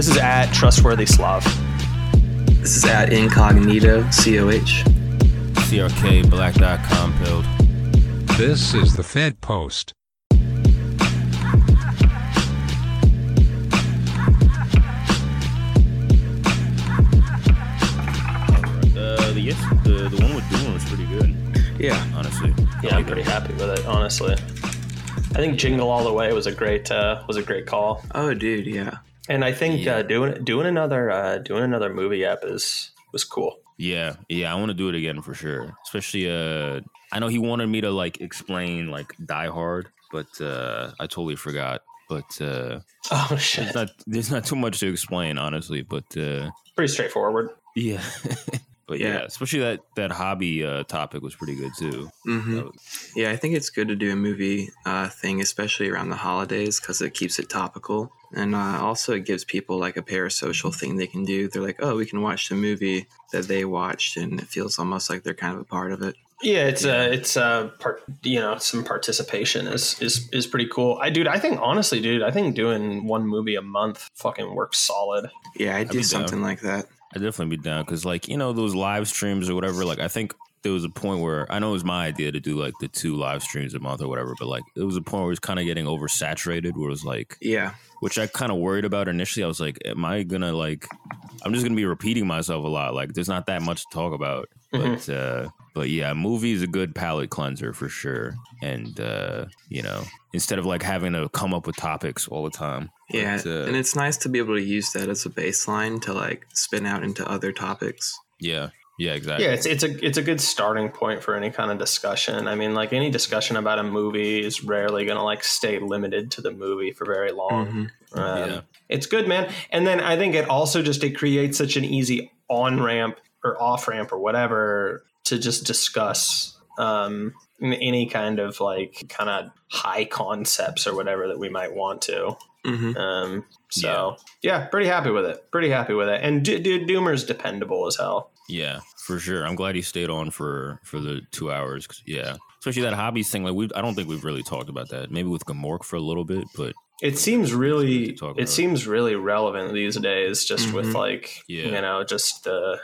This is at Trustworthy Slav. This is at Incognito, COH. CRK Black.com build. This is the Fed Post. Uh, the, yes, the the one with Doom was pretty good, Yeah. honestly. I Yeah, I'm pretty it. happy with it, honestly. I think Jingle All the Way was a great uh, was a great call, Oh, dude, yeah. And I think Yeah. uh, doing doing another uh, doing another movie app is was cool. Yeah, yeah, I want to do it again for sure. Especially, uh, I know he wanted me to like explain like Die Hard, but uh, I totally forgot. But uh, Oh shit! it's not there's not too much to explain, honestly. But uh, Pretty straightforward. yeah, but yeah. Yeah. especially that that hobby uh, topic was pretty good too. hmm was- Yeah, I think it's good to do a movie uh, thing, especially around the holidays, because it keeps it topical. And uh, also, it gives people like a parasocial thing they can do. They're like, oh, we can watch the movie that they watched, and it feels almost like they're kind of a part of it. Yeah, it's uh it's uh part you know some participation is is is pretty cool. I dude, I think honestly, dude, I think doing one movie a month fucking works solid. Yeah, I'd I'd do be down. something like that. I'd definitely be down because, like, you know, those live streams or whatever. Like, I think there was a point where I know it was my idea to do like the two live streams a month or whatever, but like, it was a point where it was kind of getting oversaturated. Where it was like, Yeah, which I kind of worried about initially. I was like, am I gonna like, I'm just gonna be repeating myself a lot. Like, there's not that much to talk about. But uh, but yeah, movie is a good palate cleanser for sure. And uh, you know, instead of like having to come up with topics all the time. yeah, But, uh, and it's nice to be able to use that as a baseline to like spin out into other topics. yeah, yeah, exactly. Yeah, it's it's a it's a good starting point for any kind of discussion. I mean, like any discussion about a movie is rarely going to like stay limited to the movie for very long. Mhm. Um, Yeah. It's good, man. And then I think it also just it creates such an easy on ramp or off ramp or whatever to just discuss um, any kind of like kind of high concepts or whatever that we might want to. hmm Um, so yeah. pretty happy with it. Pretty happy with it. And dude, dude Doomer's dependable as hell. Yeah, for sure. I'm glad he stayed on for for the two hours. 'cause, yeah, especially that hobbies thing. Like we, I don't think we've really talked about that. Maybe with Gamork for a little bit, but It seems really it about. seems really relevant these days just with Mhm. like Yeah. you know just the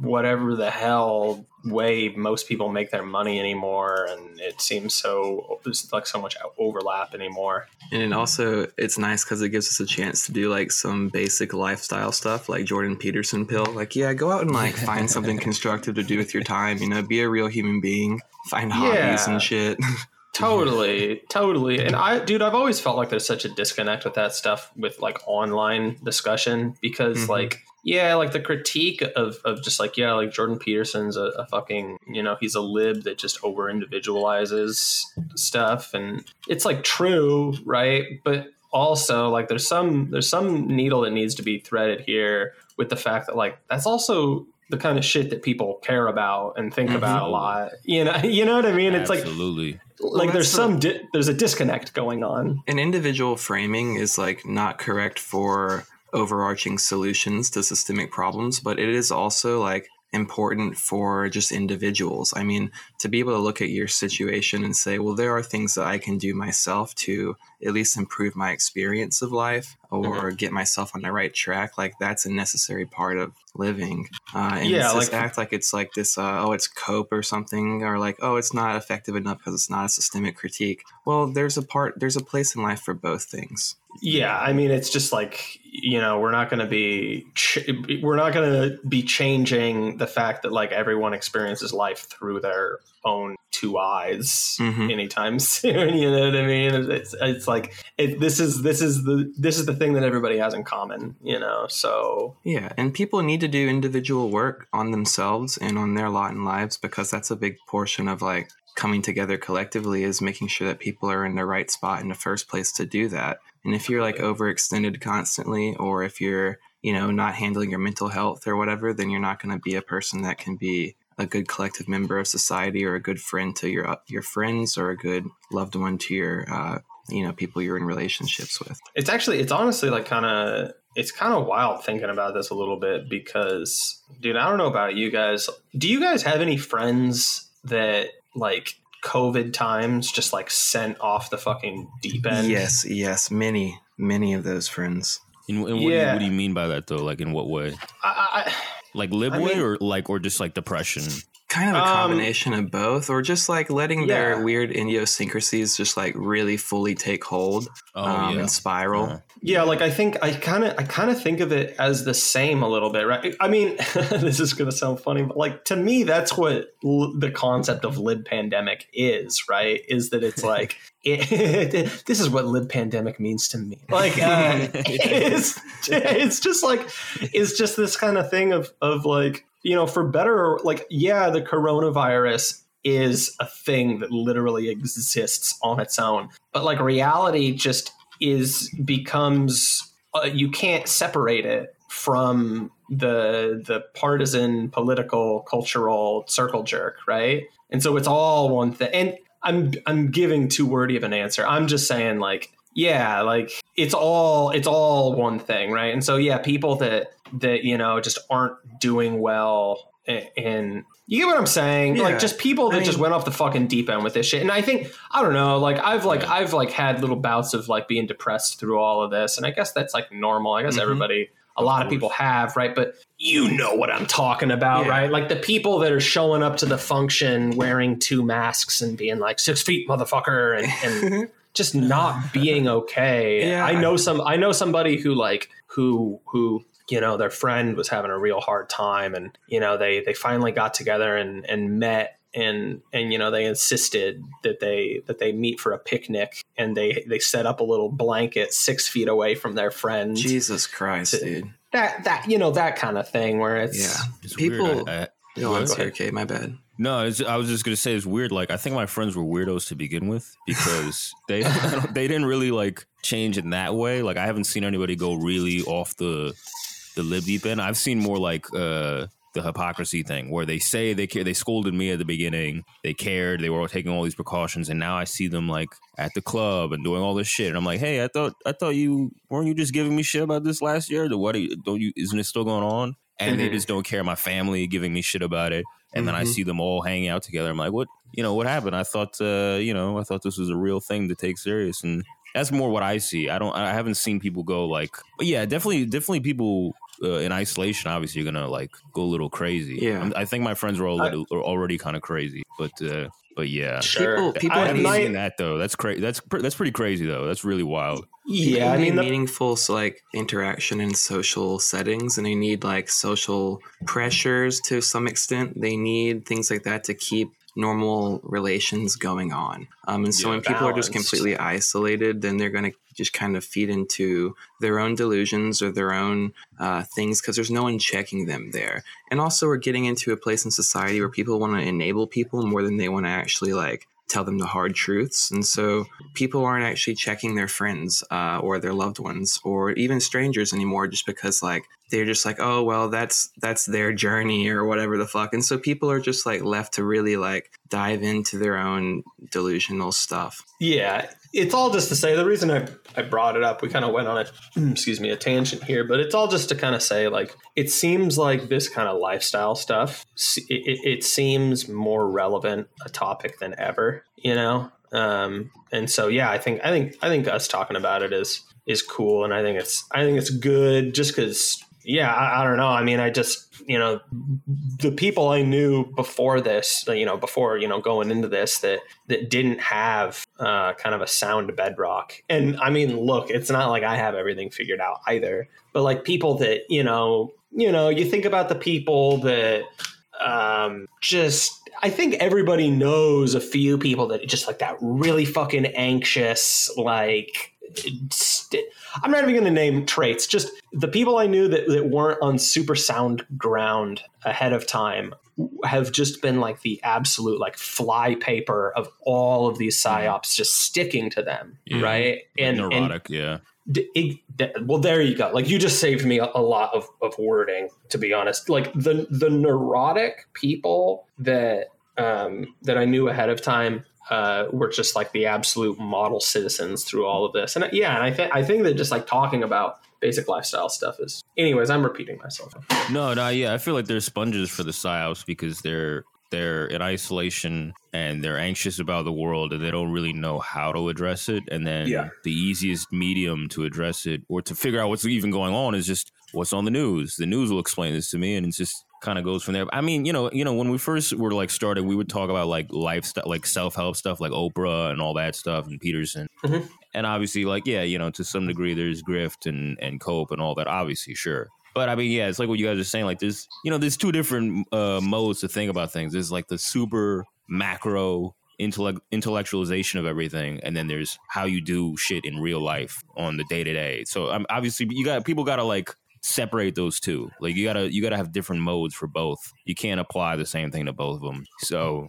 whatever the hell way most people make their money anymore and it seems so there's like so much overlap anymore. And it also it's nice because it gives us a chance to do like some basic lifestyle stuff, like Jordan Peterson pill. Like, yeah, go out and like find something constructive to do with your time. You know, be a real human being, find hobbies Yeah. and shit. Totally, totally. And I, dude, I've always felt like there's such a disconnect with that stuff with like online discussion because, Mhm. like, yeah, like the critique of, of just like, yeah, like Jordan Peterson's a, a fucking, you know, he's a lib that just over individualizes stuff. And it's like true, right? But also, like, there's some, there's some needle that needs to be threaded here with the fact that, like, that's also the kind of shit that people care about and think Mhm. about a lot. You know, you know what I mean? It's like, absolutely. Like there's the- some di- there's a disconnect going on. An individual framing is like not correct for overarching solutions to systemic problems, but it is also like important for just individuals. I mean, to be able to look at your situation and say, well, there are things that I can do myself to at least improve my experience of life or get myself on the right track, like that's a necessary part of living. Uh, and Yeah, like, act like it's like this, uh, oh, it's cope or something, or like, oh, it's not effective enough because it's not a systemic critique. Well, there's a part, there's a place in life for both things. Yeah, I mean it's just like you know we're not going to be ch- we're not going to be changing the fact that like everyone experiences life through their own two eyes Mhm. anytime soon. You know what I mean? It's it's like it, this is this is the this is the thing that everybody has in common. You know, so Yeah, and people need to do individual work on themselves and on their lot in lives because that's a big portion of like coming together collectively is making sure that people are in the right spot in the first place to do that. And if you're like overextended constantly or if you're, you know, not handling your mental health or whatever, then you're not going to be a person that can be a good collective member of society or a good friend to your your friends or a good loved one to your uh, you know, people you're in relationships with. it's actually it's honestly like kind of it's kind of wild thinking about this a little bit because dude i don't know about you guys do you guys have any friends that like covid times just like sent off the fucking deep end Yes, yes, many, many of those friends. In, in what, do you, Yeah. what do you mean by that though? Like in what way? I, I, Like lib I way mean- or like or just like depression? Kind of a Um, combination of both, or just like letting their weird idiosyncrasies just like really fully take hold Oh um, yeah. and spiral. Uh-huh. Yeah, like I think I kind of I kind of think of it as the same a little bit, right? I mean, this is going to sound funny, but like to me that's what l- the concept of lib pandemic is, right? Is that it's like it, this is what lib pandemic means to me. Like uh, it's it's just like it's just this kind of thing of of like, you know, for better like yeah, the coronavirus is a thing that literally exists on its own. But like reality just is becomes uh, you can't separate it from the the partisan political cultural circle jerk right? And so it's all one thing. And i'm i'm giving too wordy of an answer. I'm just saying like yeah like it's all it's all one thing right? And so yeah people that that you know just aren't doing well in, in you get what I'm saying? Yeah. Like just people that I mean- just went off the fucking deep end with this shit. And I think I don't know, like I've like Yeah. I've like had little bouts of like being depressed through all of this. And I guess that's like normal. I guess Mhm. everybody a Of lot of people have, right? But you know what I'm talking about, Yeah. right? Like the people that are showing up to the function wearing two masks and being like six feet, motherfucker, and, and just not being okay. Yeah. I know some I know somebody who like who who you know their friend was having a real hard time and you know they they finally got together and and met and and you know they insisted that they that they meet for a picnic and they they set up a little blanket six feet away from their friend Jesus Christ, dude. that that you know that kind of thing where it's Yeah. It's People- weird. I- I- Go on, Go Sir ahead. K, my bad. No, it's, I was just gonna say it's weird. Like I think my friends were weirdos to begin with because they they didn't really like change in that way. Like I haven't seen anybody go really off the the lib deep end. I've seen more like uh the hypocrisy thing where they say they care. They scolded me at the beginning. They cared. They were taking all these precautions, and now I see them like at the club and doing all this shit. And I'm like, hey, I thought I thought you weren't you just giving me shit about this last year? The what? Are you, don't you? Isn't it still going on? And they Mhm. just don't care. My family giving me shit about it and then I Mhm. see them all hanging out together. I'm like, what? You know, what happened? I thought, uh, you know, I thought this was a real thing to take serious, and that's more what I see. I don't, I haven't seen people go like, but yeah, definitely, definitely people uh, in isolation. Obviously, you're gonna like go a little crazy. Yeah. I'm- I think my friends were already, are already kind of crazy, but, uh, but yeah. sure People- people I I, haven't need- seen that though. That's crazy. That's pr- that's pretty crazy though. That's really wild. yeah i mean need the, meaningful so, like interaction in social settings, and they need like social pressures to some extent. They need things like that to keep normal relations going on. Um, and so Yeah, when people are just completely isolated, then they're going to just kind of feed into their own delusions or their own uh, things because there's no one checking them there. And also, we're getting into a place in society where people want to enable people more than they want to actually like tell them the hard truths. And so people aren't actually checking their friends uh, or their loved ones or even strangers anymore just because like they're just like oh well that's that's their journey or whatever the fuck. And so people are just like left to really like dive into their own delusional stuff. Yeah, it's all just to say the reason I, I brought it up, we kind of went on a excuse me a tangent here, but it's all just to kind of say like it seems like this kind of lifestyle stuff it, it, it seems more relevant a topic than ever, you know. Um, and so yeah, I think I think I think us talking about it is is cool, and I think it's I think it's good just because yeah I, I don't know I mean I just you know the people I knew before this you know before you know going into this that that didn't have uh, kind of a sound bedrock. And I mean, look, it's not like I have everything figured out either, but like people that, you know, you know, you think about the people that um, just, I think everybody knows a few people that just like that really fucking anxious, like, I'm not even going to name traits, just the people I knew that, that weren't on super sound ground ahead of time have just been like the absolute like fly paper of all of these psyops just sticking to them Yeah. right and and neurotic, yeah. d- it- well there you go like you just saved me a, a lot of, of wording to be honest like the the neurotic people that um that i knew ahead of time uh were just like the absolute model citizens through all of this and yeah and i think i think that just like talking about basic lifestyle stuff is anyways i'm repeating myself No, no, yeah. I feel like they're sponges for the psyops because they're they're in isolation and they're anxious about the world and they don't really know how to address it. And then Yeah. the easiest medium to address it or to figure out what's even going on is just what's on the news. The news will explain this to me, and it's just kind of goes from there. I mean, you know, you know, when we first were like started, we would talk about like lifestyle, like self help stuff, like Oprah and all that stuff, and Peterson. Mhm. And obviously, like, yeah, you know, to some degree, there's grift and and cope and all that. Obviously, sure. But I mean, yeah, it's like what you guys are saying. Like, there's, you know, there's two different uh, modes to think about things. There's like the super macro intellect intellectualization of everything, and then there's how you do shit in real life on the day to day. So, um, obviously, you got people got to like separate those two. Like, you gotta you gotta have different modes for both. You can't apply the same thing to both of them. So,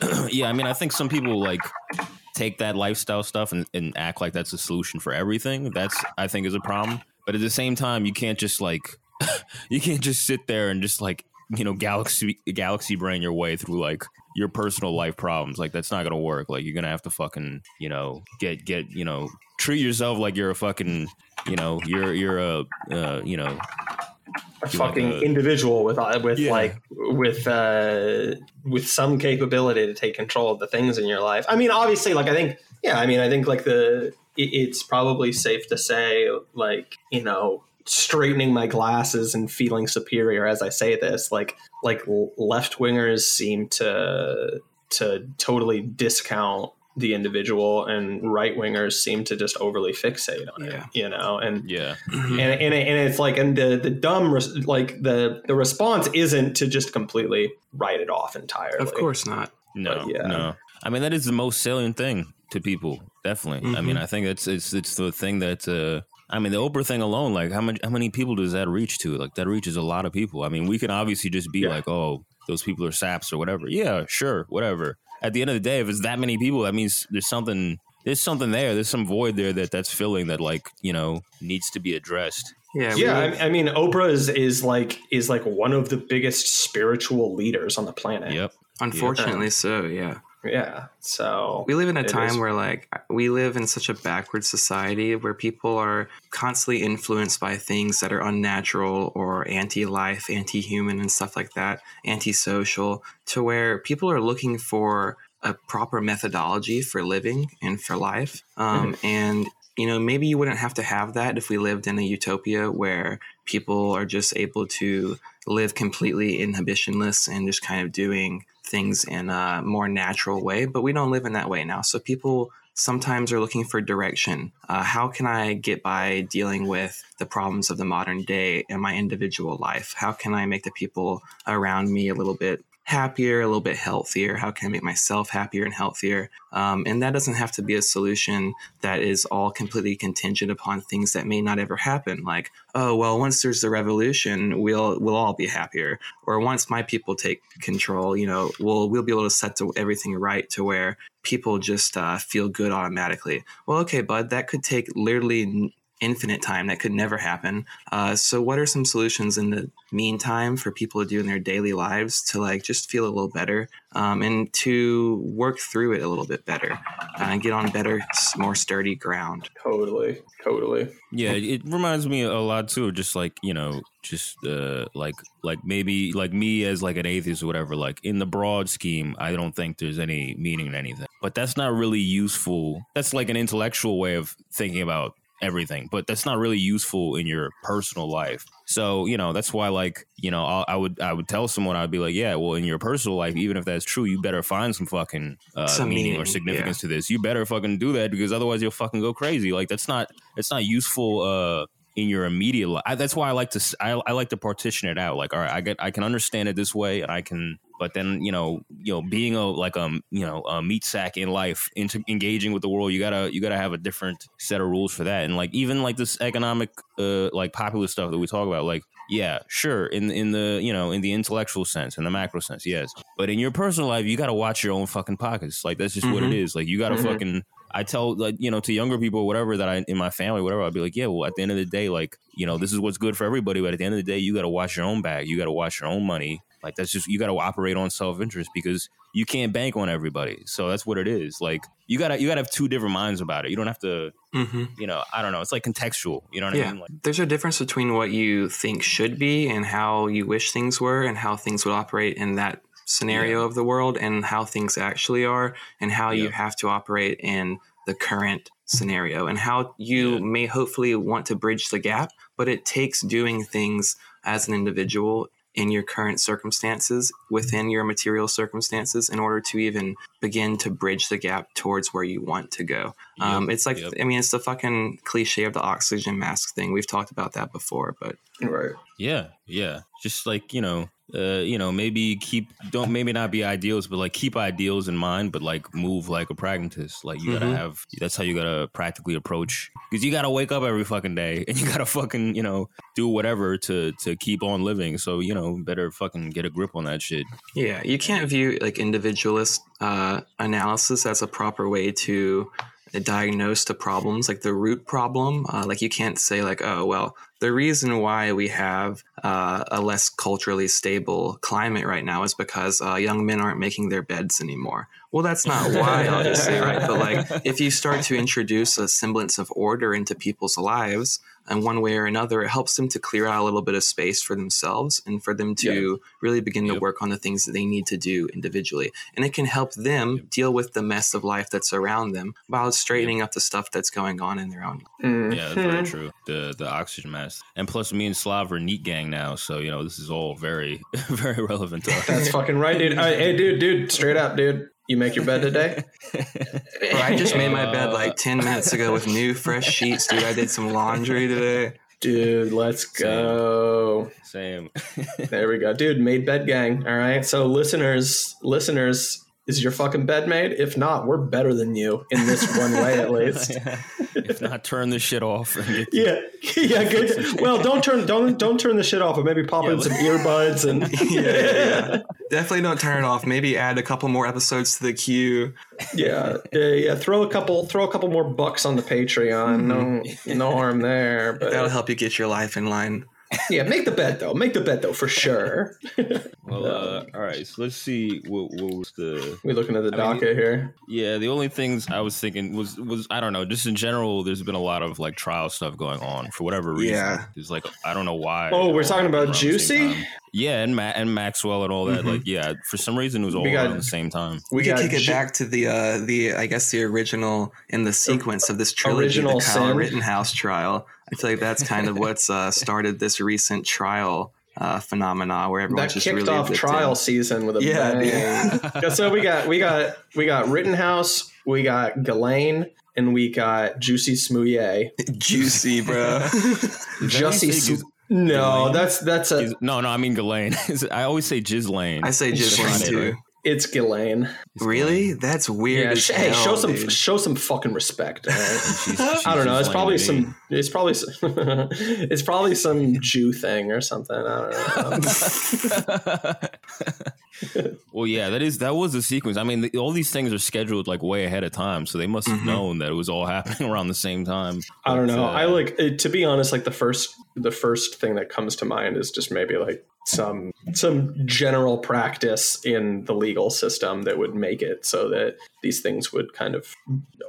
yeah, I mean, I think some people like take that lifestyle stuff and, and act like that's a solution for everything. That's I think is a problem. But at the same time, you can't just like you can't just sit there and just like you know galaxy galaxy brain your way through like your personal life problems. Like that's not gonna work. Like you're gonna have to fucking you know get get you know treat yourself like you're a fucking you know you're you're a uh, you know a You like fucking a- individual with uh, with Yeah. like with uh with some capability to take control of the things in your life. I mean, obviously, like I think, yeah, I mean, I think like the it, it's probably safe to say like you know straightening my glasses and feeling superior as I say this, like like left wingers seem to to totally discount the individual and right wingers seem to just overly fixate on Yeah. it you know and yeah and and, it, and it's like and the the dumb res- like the the response isn't to just completely write it off entirely. Of course not. No, yeah. no. I mean, that is the most salient thing to people. Definitely. I Mm-hmm. mean, I think it's it's it's the thing that. Uh, I mean, the Oprah thing alone, like how many how many people does that reach to? Like that reaches a lot of people. I mean, we can obviously just be Yeah. like, oh, those people are saps or whatever. Yeah, sure, whatever. At the end of the day, if it's that many people, that means there's something there's something there. There's some void there that that's filling that like you know needs to be addressed. Yeah. Yeah, live- I, I mean, Oprah is, is like is like one of the biggest spiritual leaders on the planet. Yep. unfortunately, so yeah. Yeah. So We live in a time is. where like we live in such a backward society where people are constantly influenced by things that are unnatural or anti-life, anti-human and stuff like that, anti-social to where people are looking for a proper methodology for living and for life. Um, and you know, maybe you wouldn't have to have that if we lived in a utopia where people are just able to live completely inhibitionless and just kind of doing things in a more natural way. But we don't live in that way now. So people sometimes are looking for direction. Uh, how can I get by dealing with the problems of the modern day in my individual life? How can I make the people around me a little bit happier, a little bit healthier? How can I make myself happier and healthier? Um, and that doesn't have to be a solution that is all completely contingent upon things that may not ever happen. Like, oh well, once there's the revolution, we'll we'll all be happier. Or once my people take control, you know, we'll we'll be able to set to everything right to where people just uh, feel good automatically. Well, okay, bud, that could take literally infinite time. That could never happen. Uh, so, what are some solutions in the meantime for people to do in their daily lives to like just feel a little better um, and to work through it a little bit better uh, and get on better, more sturdy ground? totally, totally. Yeah, it reminds me a lot too of just like, you know, just uh like like maybe like me as like an atheist or whatever, like in the broad scheme, I don't think there's any meaning in anything. But that's not really useful. That's like an intellectual way of thinking about everything, but that's not really useful in your personal life. So, you know, that's why like, you know, I'll, I would I would tell someone I'd be like, yeah, well, in your personal life, even if that's true, you better find some fucking uh, Some meaning, meaning, or significance to this. You better fucking do that because otherwise you'll fucking go crazy. Like that's not it's not useful uh in your immediate life. I, that's why I like to I like to partition it out. Like, all right, I get I can understand it this way, and I can. But then you know you know being a like um you know a meat sack in life, into engaging with the world, you gotta you gotta have a different set of rules for that. And like even like this economic uh like popular stuff that we talk about, like yeah, sure, in in the you know in the intellectual sense, in the macro sense, yes. But in your personal life, you gotta watch your own fucking pockets. Like that's just what it Mhm. is. Like you gotta Mhm. fucking I tell like you know to younger people or whatever that I in my family whatever I'd be like yeah well at the end of the day like you know this is what's good for everybody but at the end of the day you got to watch your own bag you got to watch your own money like that's just you got to operate on self interest because you can't bank on everybody so that's what it is like you gotta you gotta have two different minds about it you don't have to Mm-hmm. you know I don't know it's like contextual you know what I Yeah. mean like There's a difference between what you think should be and how you wish things were and how things would operate in that scenario of the world and how things actually are and how you have to operate in the current scenario and how you Yeah. may hopefully want to bridge the gap but it takes doing things as an individual in your current circumstances within your material circumstances in order to even begin to bridge the gap towards where you want to go um, it's like yep. i mean it's the fucking cliche of the oxygen mask thing we've talked about that before but Right. Yeah, yeah. Just like you know, uh, you know, maybe keep don't maybe not be ideals, but like keep ideals in mind, but like move like a pragmatist. Like you gotta Mhm. have that's how you gotta practically approach because you gotta wake up every fucking day and you gotta fucking you know do whatever to to keep on living. So you know, better fucking get a grip on that shit. Yeah, you can't view like individualist uh, analysis as a proper way to diagnose the problems, like the root problem. Uh, like you can't say like, oh well, the reason why we have uh, a less culturally stable climate right now is because uh, young men aren't making their beds anymore. Well, that's not why, obviously, right? But like, if you start to introduce a semblance of order into people's lives, in one way or another, it helps them to clear out a little bit of space for themselves and for them to really begin to work on the things that they need to do individually. And it can help them deal with the mess of life that's around them while straightening up the stuff that's going on in their own. Mm. Yeah, that's very true. The the oxygen mask, and plus me and Slav are neat gang now, so you know this is all very very relevant to us. That's fucking right, dude. Hey, dude, dude, straight up, dude. You make your bed today? Bro, I just made my bed like 10 minutes ago with new, fresh sheets, dude. I did some laundry today. Dude, let's go. Same. There we go. Dude, made bed gang. All right. So listeners, listeners, is your fucking bed made? If not, we're better than you in this one way at least. if not, turn the shit off. Yeah. Yeah, good. Well, don't turn don't don't turn the shit off, but maybe pop Yeah, in some earbuds and Yeah, yeah, yeah. Definitely don't turn it off. Maybe add a couple more episodes to the queue. yeah, yeah, yeah. Throw a couple, throw a couple more bucks on the Patreon. No, mm-hmm. no harm there. But that'll help you get your life in line. Yeah, make the bet though. Make the bet though for sure. Well, uh, all right. So let's see. What, what was the? we're looking at the I mean, docket here. Yeah, the only things I was thinking was was I don't know. Just in general, there's been a lot of like trial stuff going on for whatever reason. Yeah. It's like I don't know why. Oh, we're talking about around the same Juicy? Yeah, and Ma- and Maxwell and all that. Mhm. Like, yeah, for some reason it was all We got- around the same time. We, could got kick it back to the uh, the I guess the original in the sequence of this trilogy, Original the Kyle Sin. Rittenhouse trial. I feel like that's kind of what's uh, started this recent trial uh, phenomena where everyone That just kicked really off dipped trial in. season with a Yeah, bang. So we got we got we got Rittenhouse, we got Ghislaine, and we got Juicy Smouye. juicy, bro. Juicy. Sm- no, Ghislaine? that's that's a Is- no, no, I mean Ghislaine. I always say Ghislaine. I say just It's one not it, too. Right? it's Ghislaine. Really? That's weird. Yeah, as hey, hell, show some dude. show some fucking respect. all right? She's- she's I don't know. It's Ghislaine probably to me. some. It's probably. s- it's probably some Jew thing or something. I don't know. well, yeah, that is that was the sequence. I mean, the, all these things are scheduled like way ahead of time, so they must have Mhm. known that it was all happening around the same time. I don't know. uh, I like it, to be honest. Like the first, the first thing that comes to mind is just maybe like some some general practice in the legal system that would make it so that these things would kind of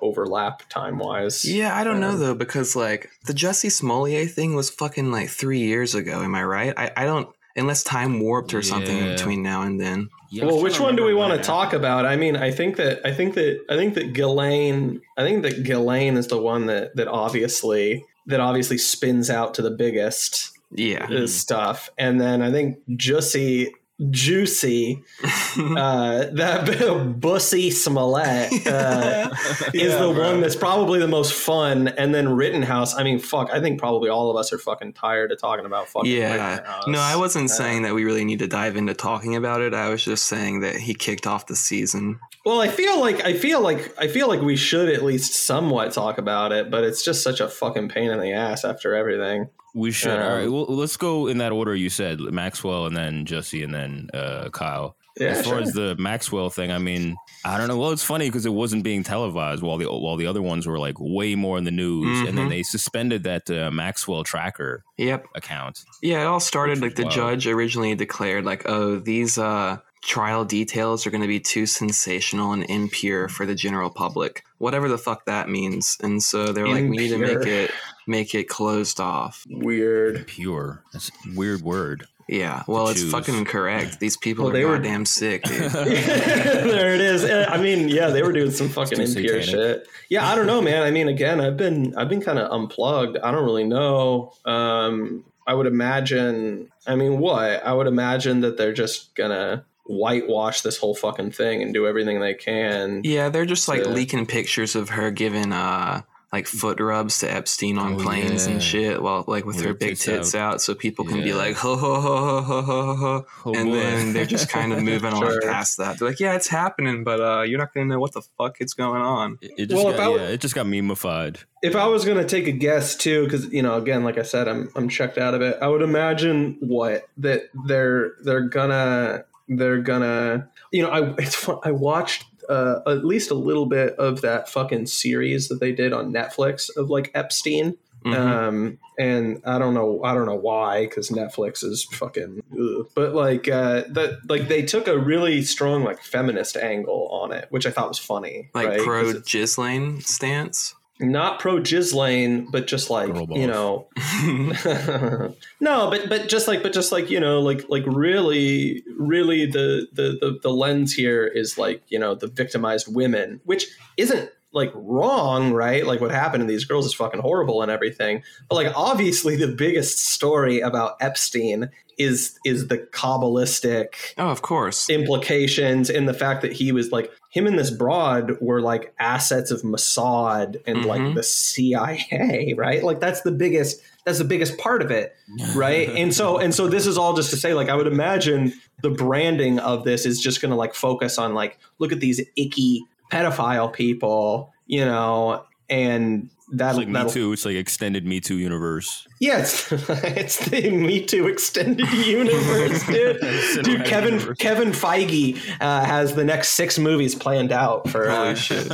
overlap time wise. Yeah, I don't know Um, though because like the Jesse Smollett thing was fucking like three years ago. Am I right? I, I don't unless time warped or something Yeah. between now and then. Yeah, well, which one do we want to talk about? I mean, I think that I think that I think that Ghislaine, I think that Ghislaine is the one that that obviously that obviously spins out to the biggest Yeah. uh, stuff, and then I think Juicy Juicy, uh, that Bussy Smollett uh, is Yeah, the bro. one that's probably the most fun, and then Rittenhouse. I mean, fuck, I think probably all of us are fucking tired of talking about fucking Yeah. Rittenhouse. No, I wasn't Uh, saying that we really need to dive into talking about it. I was just saying that he kicked off the season. Well, I feel like I feel like I feel like we should at least somewhat talk about it, but it's just such a fucking pain in the ass after everything. We should. Um, All right. Well, let's go in that order you said: Maxwell, and then Jesse and then uh, Kyle. Yeah, as far sure. as the Maxwell thing, I mean, I don't know. Well, it's funny because it wasn't being televised while the while the other ones were like way more in the news, and then Mhm. they suspended that uh, Maxwell tracker Yep. account. Yeah, it all started like the wild. judge originally declared like, oh, these uh trial details are going to be too sensational and impure for the general public. Whatever the fuck that means. And so they're like, we need to make it make it closed off. Weird. Pure. That's a weird word. Yeah, well, it's choose. fucking correct. These people Well, are they were- goddamn sick, dude. there it is. I mean, yeah, they were doing some fucking impure satanic. shit. Yeah, I don't know, man. I mean, again, I've been I've been kind of unplugged. I don't really know. Um, I would imagine. I mean, what? I would imagine that they're just gonna whitewash this whole fucking thing and do everything they can. yeah, they're just like leaking pictures of her giving uh like foot rubs to Epstein on Oh, planes yeah. and shit, while like with With her her big tits tits out. so people can be like ho ho ho ho ho ho ho, Oh, and boy. then they're just kind of moving on past that. They're like, yeah, it's happening, but uh, you're not gonna know what the fuck is going on. It, it just Well, if got, I- yeah, it just got memeified. If I was gonna take a guess too, because you know, again, like I said, I'm I'm checked out of it. I would imagine what that they're they're gonna they're gonna you know I it's fun, I watched uh, at least a little bit of that fucking series that they did on Netflix of like Epstein. Mhm. Um, and I don't know, I don't know why, because Netflix is fucking. Ugh. But like uh, that, like they took a really strong like feminist angle on it, which I thought was funny. like right? pro it's Ghislaine stance. Not pro Ghislaine, but just like you know, no, but but just like but just like you know, like like really, really the the the, the lens here is like you know the victimized women, which isn't like wrong, right? Like what happened to these girls is fucking horrible and everything. But like obviously the biggest story about Epstein is is the kabbalistic oh, of course. implications in the fact that he was like him and this broad were like assets of Mossad and like Mhm. the CIA, right? Like that's the biggest that's the biggest part of it, right? and so and so this is all just to say like I would imagine the branding of this is just going to like focus on like look at these icky pedophile people, you know, and It's that like Me Too. It's like extended Me Too universe. Yeah, it's, it's the Me Too extended universe, dude. dude, Kevin universe. Kevin Feige uh, has the next six movies planned out for. Holy Uh, shit.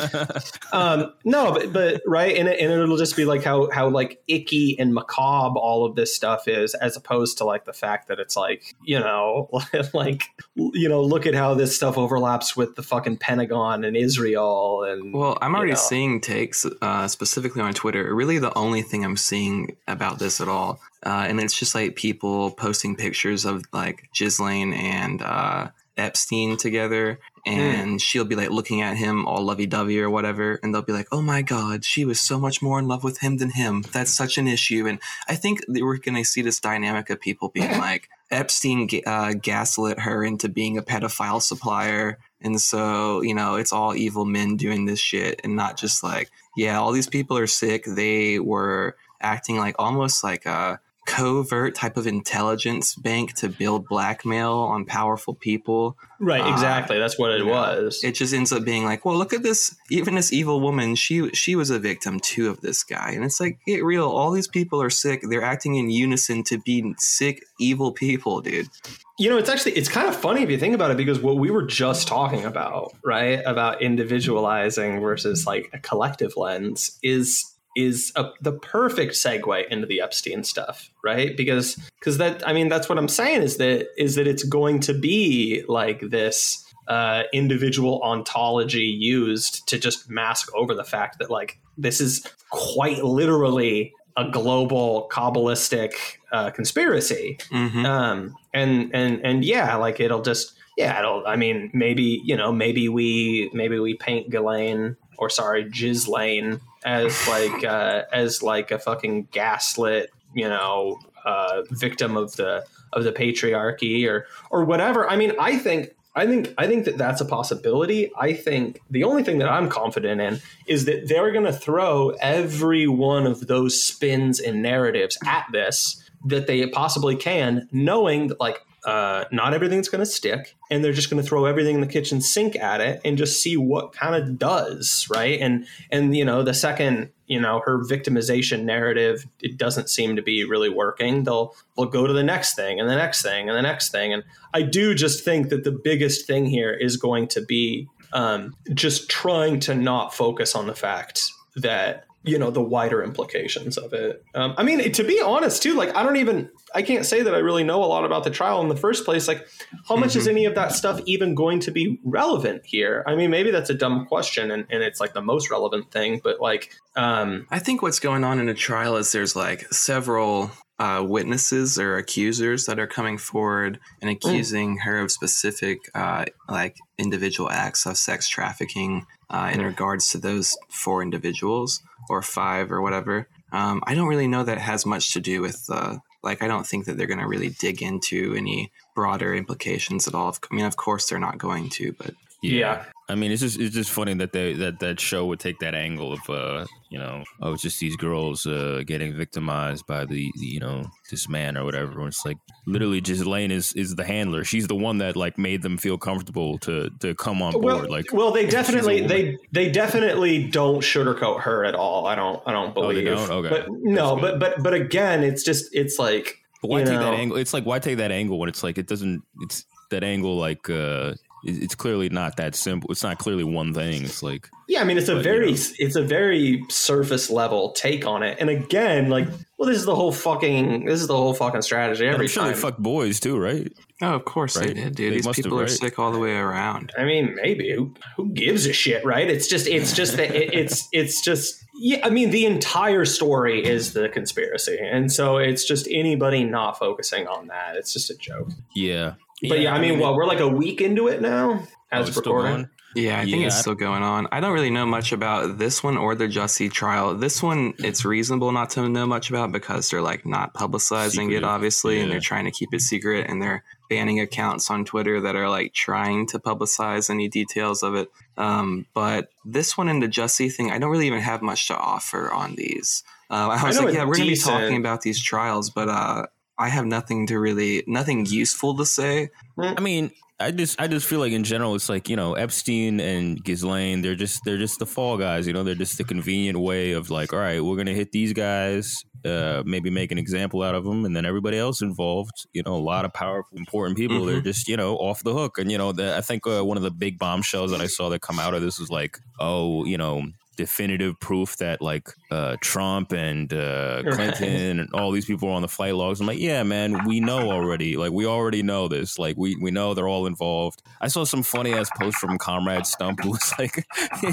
um, no, but but right, and, it, and it'll just be like how how like icky and macabre all of this stuff is, as opposed to like the fact that it's like you know like you know look at how this stuff overlaps with the fucking Pentagon and Israel and Well, I'm you already know. seeing takes uh, specifically on Twitter. Really, the only thing I'm seeing about this at all, uh, and it's just like people posting pictures of like Ghislaine and uh, Epstein together, and she'll be like looking at him all lovey-dovey or whatever, and they'll be like, "Oh my God, she was so much more in love with him than him. That's such an issue." And I think that we're going to see this dynamic of people being like, Epstein uh, gaslit her into being a pedophile supplier. And so, you know, it's all evil men doing this shit and not just like, yeah, all these people are sick. They were acting like almost like a covert type of intelligence bank to build blackmail on powerful people. right uh, exactly that's what it was. It just ends up being like, well, look at this. Even this evil woman, she she was a victim too of this guy, and it's like get real. All these people are sick. They're acting in unison to be sick, evil people, dude. You know, it's actually it's kind of funny if you think about it because what we were just talking about, right, about individualizing versus like a collective lens is is a, the perfect segue into the Epstein stuff, right? Because because that I mean that's what I'm saying is that is that it's going to be like this uh, individual ontology used to just mask over the fact that like this is quite literally a global kabbalistic uh, conspiracy Mm-hmm. um and and and yeah like it'll just yeah it'll i mean maybe you know maybe we maybe we paint Ghislaine or sorry Ghislaine as like uh as like a fucking gaslit you know uh victim of the of the patriarchy or or whatever i mean i think I think I think that that's a possibility. I think the only thing that I'm confident in is that they're going to throw every one of those spins and narratives at this that they possibly can, knowing that like uh, not everything's going to stick, and they're just going to throw everything in the kitchen sink at it and just see what kind of does, right? And and you know the second you know her victimization narrative it doesn't seem to be really working, they'll they'll go to the next thing and the next thing and the next thing, and I do just think that the biggest thing here is going to be um, just trying to not focus on the fact that you know the wider implications of it. Um, I mean, to be honest, too, like I don't even I can't say that I really know a lot about the trial in the first place. Like, how much is any of that stuff even going to be relevant here? I mean, maybe that's a dumb question, and, and it's like the most relevant thing, but like, um, I think what's going on in a trial is there's like several uh, witnesses or accusers that are coming forward and Hmm. accusing her of specific uh, like individual acts of sex trafficking uh, in regards to those four individuals or five or whatever. Um, I don't really know that it has much to do with uh, like I don't think that they're going to really dig into any broader implications at all. I mean, of course they're not going to, but Yeah. I mean, it's just it's just funny that they that that show would take that angle of uh you know oh it's just these girls uh getting victimized by the, the, you know this man or whatever. And it's like literally Ghislaine is is the handler. She's the one that like made them feel comfortable to to come on board. Well, like well, they definitely they they definitely don't sugarcoat her at all. I don't I don't Oh, they believe. don't? Okay. But no, but but but again, it's just it's like But why you take know, that angle? It's like why take that angle when it's like it doesn't. It's that angle like uh, it- it's clearly not that simple. It's not clearly one thing. It's like Yeah, I mean it's a But, very you know. it's a very surface level take on it. And again, like, well, this is the whole fucking this is the whole fucking strategy every I'm sure time. they fuck boys too, right? oh, of course Right. they did, dude. They These must have, people are sick all the way around. I mean, maybe who who gives a shit, right? It's just it's just that it, it's it's just yeah. I mean, the entire story is the conspiracy, and so it's just anybody not focusing on that. It's just a joke. Yeah. But yeah, I mean, well, we're like a week into it now oh, as it's it's still recording. going? Yeah, I think Yeah, it's still going on. I don't really know much about this one or the Jussie trial. This one, it's reasonable not to know much about because they're like not publicizing Secretive, it, obviously, and they're trying to keep it secret, and they're banning accounts on Twitter that are like trying to publicize any details of it. Um, but this one and the Jussie thing, I don't really even have much to offer on these. Uh, I was know like, yeah, we're going to be talking about these trials, but uh, I have nothing to really, nothing useful to say. I mean, I just I just feel like in general it's like, you know, Epstein and Ghislaine, they're just they're just the fall guys, you know, they're just the convenient way of like, all right, we're gonna hit these guys, uh, maybe make an example out of them, and then everybody else involved, you know, a lot of powerful, important people, they're just, you know, off the hook. And you know, the, I think uh, one of the big bombshells that I saw that come out of this was like, oh, you know, definitive proof that like uh, Trump and uh. Clinton and all these people are on the flight logs. I'm like, yeah, man, we know already. Like, we already know this. Like, we we know they're all involved. I saw some funny ass post from Comrade Stump who was like,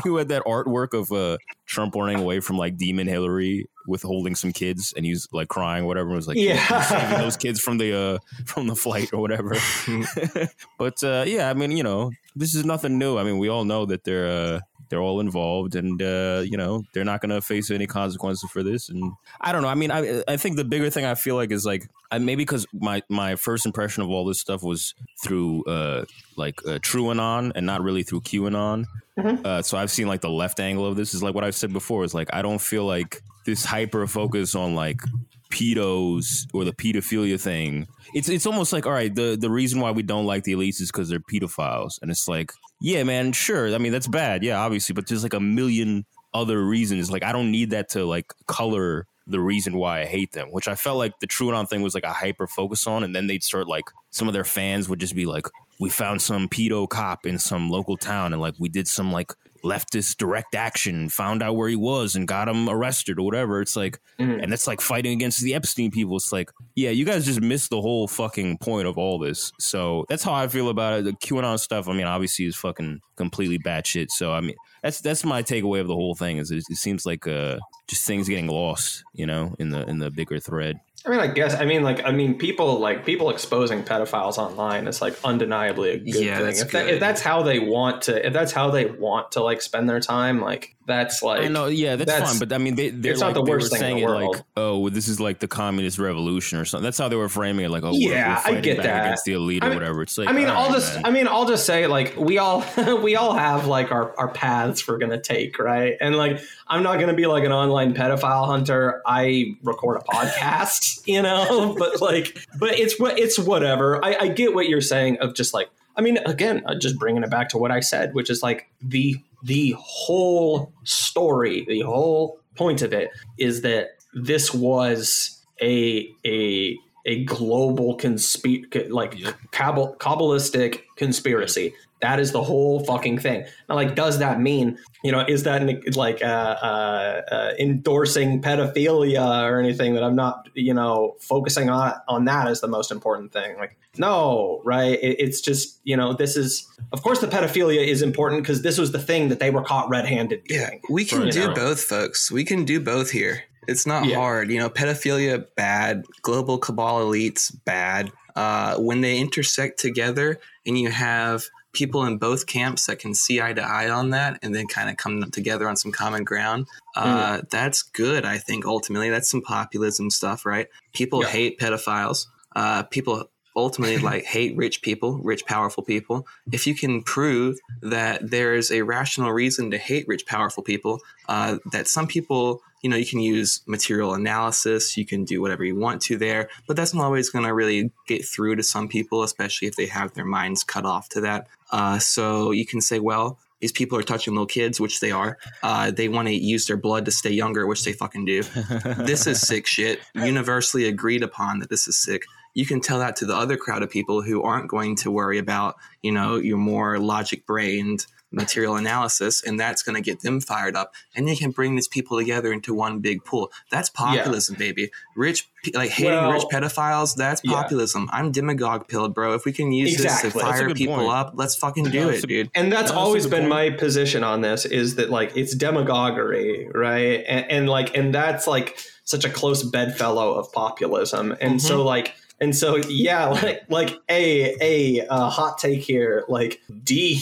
who had that artwork of uh, Trump running away from like Demon Hillary with holding some kids, and he's like crying, whatever. It was like, Yeah. those kids from the uh, from the flight or whatever. but uh, yeah, I mean, you know, this is nothing new. I mean, we all know that they're uh, they're all involved, and uh, you know, they're not going to face any consequences for this. And I don't know. I mean, I I think the bigger thing I feel like is like I, maybe because my my first impression of all this stuff was through uh, like uh, TrueAnon and not really through QAnon. Uh, so I've seen like the left angle of this is like what I've said before is like I don't feel like this hyper focus on like pedos or the pedophilia thing. It's it's almost like all right, the the reason why we don't like the elites is because they're pedophiles, and it's like yeah, man, sure. I mean that's bad, yeah, obviously, but there's like a million other reasons. Like I don't need that to like color the reason why I hate them, which I felt like the TrueAnon thing was like a hyper focus on, and then they'd start like some of their fans would just be like, "We found some pedo cop in some local town, and like we did some like leftist direct action, found out where he was, and got him arrested or whatever." It's like, Mhm. and that's like fighting against the Epstein people. It's like, yeah, you guys just missed the whole fucking point of all this. So that's how I feel about it. The QAnon stuff, I mean, obviously is fucking completely batshit. So I mean, that's that's my takeaway of the whole thing. Is it, it seems like uh just things getting lost, you know, in the in the bigger thread. I mean, I guess I mean like I mean people like people exposing pedophiles online is like undeniably a good Yeah, thing. that's if, that, if that's how they want to, if that's how they want to like spend their time, like that's like I know, yeah, that's, that's- fine. But I mean, they they're it's not the they worst were thing in saying the it like, world. oh, this is like the communist revolution or something. That's how they were framing it. Like, oh, we're- Yeah, we're, I get that. against the elite or I mean- whatever. It's like, I mean, I'll right, just man. I mean, I'll just say like we all we all have like our our paths we're gonna take, right? And like I'm not gonna be like an online pedophile hunter. I record a podcast, you know, but like, but it's what it's whatever. I, I get what you're saying of just like. I mean, again, uh, just bringing it back to what I said, which is like the the whole story, the whole point of it is that this was a a a global consp like cabal- kabbalistic conspiracy. That is the whole fucking thing. Now, like, does that mean you know? Is that like uh, uh, uh, endorsing pedophilia or anything? That I'm not you know focusing on on that as the most important thing. Like, no, right? It, it's just you know this is of course the pedophilia is important because this was the thing that they were caught red handed Yeah, doing. we can You do know. both, folks. We can do both here. It's not Yeah. hard. You know, pedophilia, bad. Global cabal elites, bad. Uh, when they intersect together and you have people in both camps that can see eye to eye on that and then kind of come together on some common ground, uh, that's good, I think, ultimately. That's some populism stuff, right? People Yeah. hate pedophiles. Uh, people ultimately like hate rich people, rich, powerful people. If you can prove that there is a rational reason to hate rich, powerful people, uh, that some people, you know, you can use material analysis, you can do whatever you want to there, but that's not always going to really get through to some people, especially if they have their minds cut off to that. Uh, so you can say, well, these people are touching little kids, which they are. Uh, they want to use their blood to stay younger, which they fucking do. this is sick shit. Universally agreed upon that this is sick. You can tell that to the other crowd of people who aren't going to worry about, you know, your more logic brained material analysis, and that's going to get them fired up. And you can bring these people together into one big pool. That's populism, baby. Rich, like hating Well, rich pedophiles, that's yeah. populism. I'm demagogue pilled, bro. If we can use this to fire people point. up, let's fucking do it, a- dude. and that's always been point. my position on this is that like it's demagoguery right and, and like and that's like such a close bedfellow of populism and so mm-hmm. like and so yeah like like a a uh, hot take here like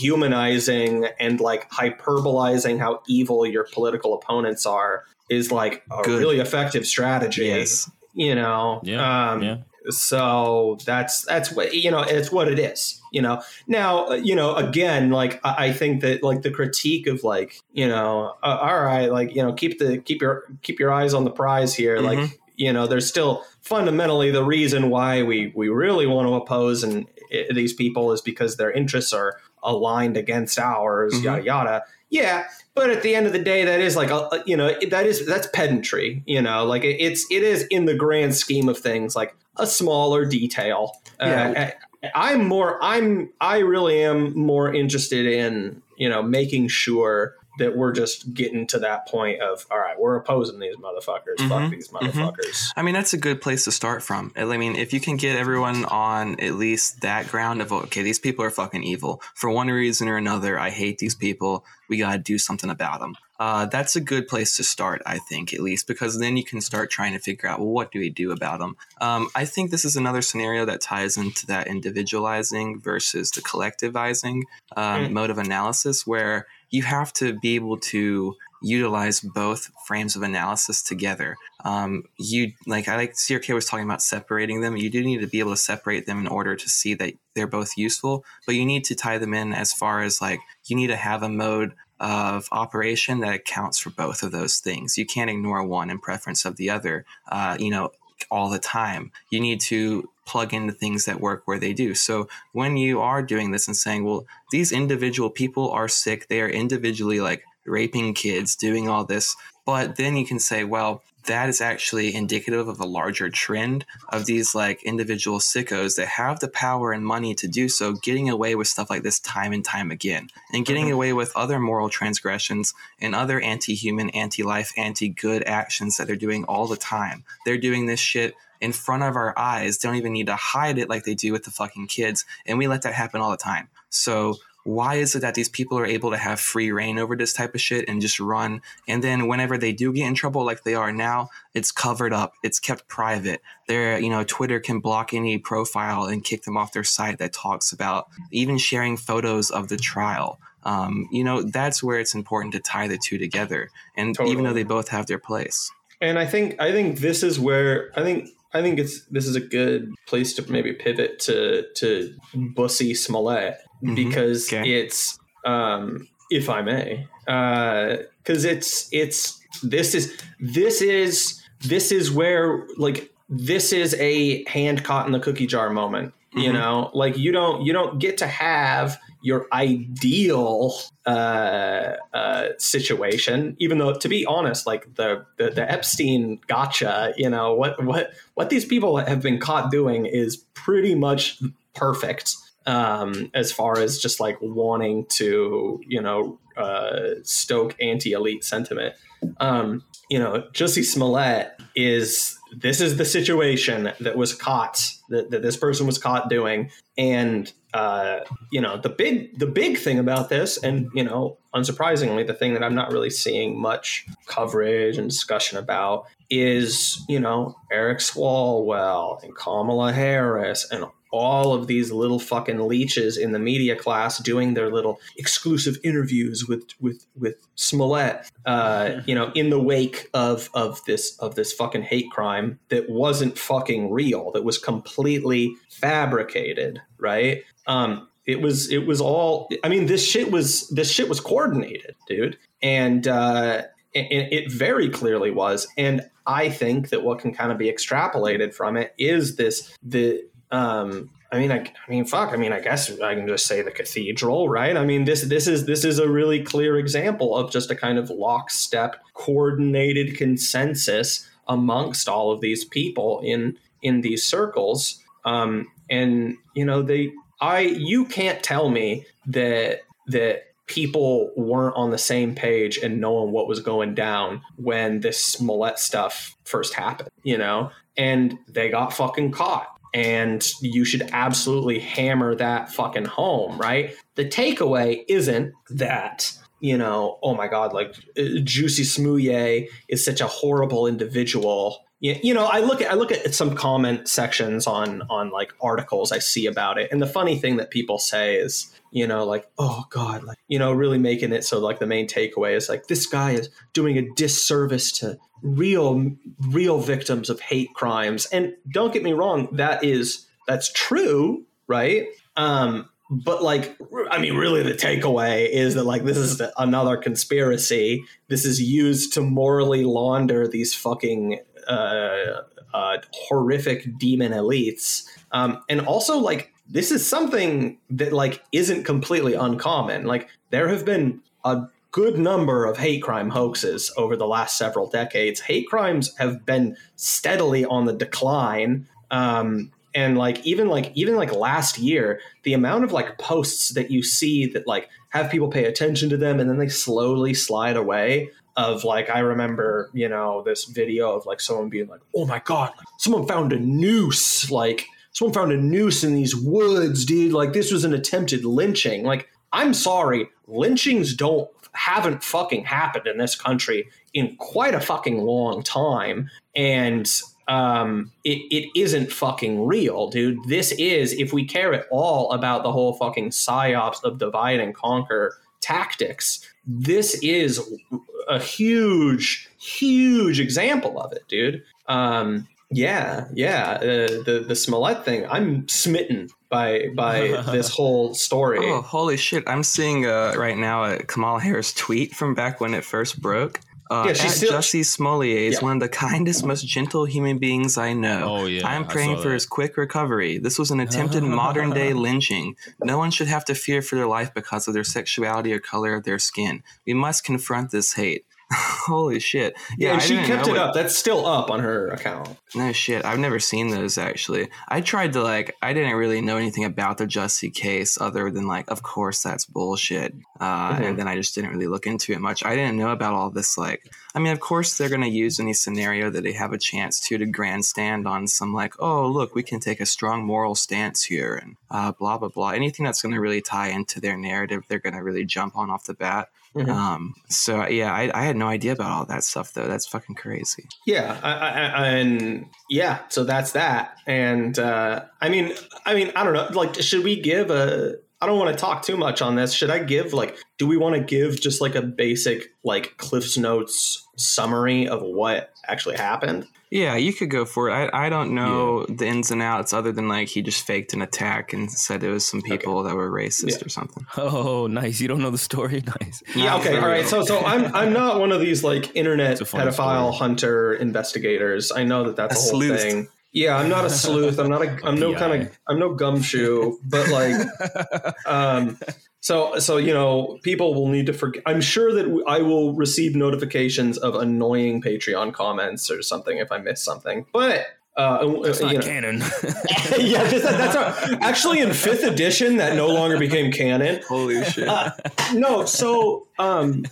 dehumanizing and like hyperbolizing how evil your political opponents are is like a Good. really effective strategy Yes. you know Yeah, um yeah. so that's that's what you know it's what it is you know now uh, you know again like i, I think that like the critique of like you know uh, all right like you know keep the keep your keep your eyes on the prize here Mhm. like you know there's still fundamentally the reason why we we really want to oppose and i- these people is because their interests are aligned against ours Mhm. yada yada yeah but at the end of the day that is like a, you know that is that's pedantry you know like it, it's it is in the grand scheme of things like a smaller detail Yeah. uh, i'm more i'm i really am more interested in you know making sure that we're just getting to that point of all right we're opposing these motherfuckers fuck Mhm. these motherfuckers I mean, that's a good place to start from. I mean, if you can get everyone on at least that ground of, okay, these people are fucking evil. For one reason or another, I hate these people. We got to do something about them. Uh, that's a good place to start, I think, at least, because then you can start trying to figure out, well, what do we do about them? Um, I think this is another scenario that ties into that individualizing versus the collectivizing um, Mm. mode of analysis, where you have to be able to utilize both frames of analysis together. Um, you like I like CRK was talking about separating them. You do need to be able to separate them in order to see that they're both useful, but you need to tie them in as far as like you need to have a mode of operation that accounts for both of those things. You can't ignore one in preference of the other. Uh, you know, all the time. You need to plug into things that work where they do. So when you are doing this and saying, well, these individual people are sick, they are individually like raping kids, doing all this, but then you can say, well, that is actually indicative of a larger trend of these like individual sickos that have the power and money to do so, getting away with stuff like this time and time again, and getting Mhm. away with other moral transgressions and other anti human, anti life, anti good actions that they're doing all the time. They're doing this shit in front of our eyes. They don't even need to hide it like they do with the fucking kids. And we let that happen all the time. So why is it that these people are able to have free reign over this type of shit and just run? And then whenever they do get in trouble like they are now, it's covered up. It's kept private. They're, you know, Twitter can block any profile and kick them off their site that talks about even sharing photos of the trial. Um, you know, that's where it's important to tie the two together. And even though they both have their place. and i think i think this is where i think i think it's this is a good place to maybe pivot to to bussy smollett Mhm. because Okay. it's um if i may uh because it's it's this is this is this is where like this is a hand caught in the cookie jar moment you Mhm. know like you don't you don't get to have your ideal uh, uh, situation even though to be honest like the, the the epstein gotcha you know what what what these people have been caught doing is pretty much perfect um, as far as just like wanting to you know uh, stoke anti-elite sentiment. Um, you know Jussie Smollett is this is the situation that was caught that, that this person was caught doing. And uh, you know the big the big thing about this and you know unsurprisingly the thing that i'm not really seeing much coverage and discussion about is you know eric swalwell and kamala harris and all of these little fucking leeches in the media class doing their little exclusive interviews with with with Smollett, uh, you know, in the wake of of this of this fucking hate crime that wasn't fucking real, that was completely fabricated, right? Um, it was it was all. I mean, this shit was this shit was coordinated, dude, and uh, and it very clearly was. And I think that what can kind of be extrapolated from it is this the um, I mean, I, I, mean, fuck. I mean, I guess I can just say the cathedral, right? I mean, this this is this is a really clear example of just a kind of lockstep, coordinated consensus amongst all of these people in in these circles. Um, and you know, they, I, you can't tell me that that people weren't on the same page and knowing what was going down when this Smollett stuff first happened, you know, and they got fucking caught and you should absolutely hammer that fucking home, right? The takeaway isn't that you know, oh my god, like uh, Jussie Smollett is such a horrible individual. You, you know, I look at I look at some comment sections on on like articles I see about it, and the funny thing that people say is, you know, like, oh god, like you know, really making it so like the main takeaway is like this guy is doing a disservice to real real victims of hate crimes. And don't get me wrong that is that's true right? Um but like i mean really the takeaway is that like this is another conspiracy. This is used to morally launder these fucking uh, uh horrific demon elites. Um and also like this is something that like isn't completely uncommon. Like there have been a good number of hate crime hoaxes over the last several decades. Hate crimes have been steadily on the decline. Um, and like even like even like last year, the amount of like posts that you see that like have people pay attention to them and then they slowly slide away. Of like, I remember, you know, this video of like someone being like, "Oh my god, someone found a noose!" Like, someone found a noose in these woods, dude. Like, this was an attempted lynching. Like, I'm sorry, lynchings don't haven't fucking happened in this country in quite a fucking long time. And um, it, it isn't fucking real, dude. This is, if we care at all about the whole fucking psyops of divide and conquer tactics, this is a huge, huge example of it, dude. Um, yeah, yeah. Uh, the the Smollett thing, I'm smitten by by this whole story. Oh, holy shit! I'm seeing uh, right now a Kamala Harris tweet from back when it first broke. Uh, yeah, she's still, Jussie Smollett is yeah. one of the kindest, most gentle human beings I know. Oh yeah, I'm praying for his quick recovery. This was an attempted modern day lynching. No one should have to fear for their life because of their sexuality or color of their skin. We must confront this hate. Holy shit! Yeah, yeah she kept it what, up. That's still up on her account. No shit. I've never seen those actually. I tried to like. I didn't really know anything about the Jussie case other than like, of course that's bullshit. Uh, mm-hmm. And then I just didn't really look into it much. I didn't know about all this. Like, I mean, of course they're gonna use any scenario that they have a chance to to grandstand on some like, oh look, we can take a strong moral stance here and uh, blah blah blah. Anything that's gonna really tie into their narrative, they're gonna really jump on off the bat. Mm-hmm. Um, so yeah, I, I, had no idea about all that stuff though. That's fucking crazy. Yeah, I, I, and yeah, so that's that. And uh, I mean, I mean, I don't know. Like, should we give a? I don't want to talk too much on this. Should I give like? Do we want to give just like a basic like Cliff's Notes summary of what actually happened? Yeah, you could go for it. I, I don't know yeah. the ins and outs other than like he just faked an attack and said it was some people okay. that were racist yeah. or something. Oh, nice. You don't know the story? Nice. Yeah, okay. All right. So so I'm I'm not one of these like internet pedophile story. hunter investigators. I know that that's a, a whole sleuth. thing. Yeah, I'm not a sleuth. I'm not a. I'm no kind of. I'm no gumshoe. But like, um, so, so you know, people will need to forget. I'm sure that I will receive notifications of annoying Patreon comments or something if I miss something. But uh, that's not know. canon. yeah, just, that's our, actually in fifth edition that no longer became canon. Holy shit! Uh, no, so um,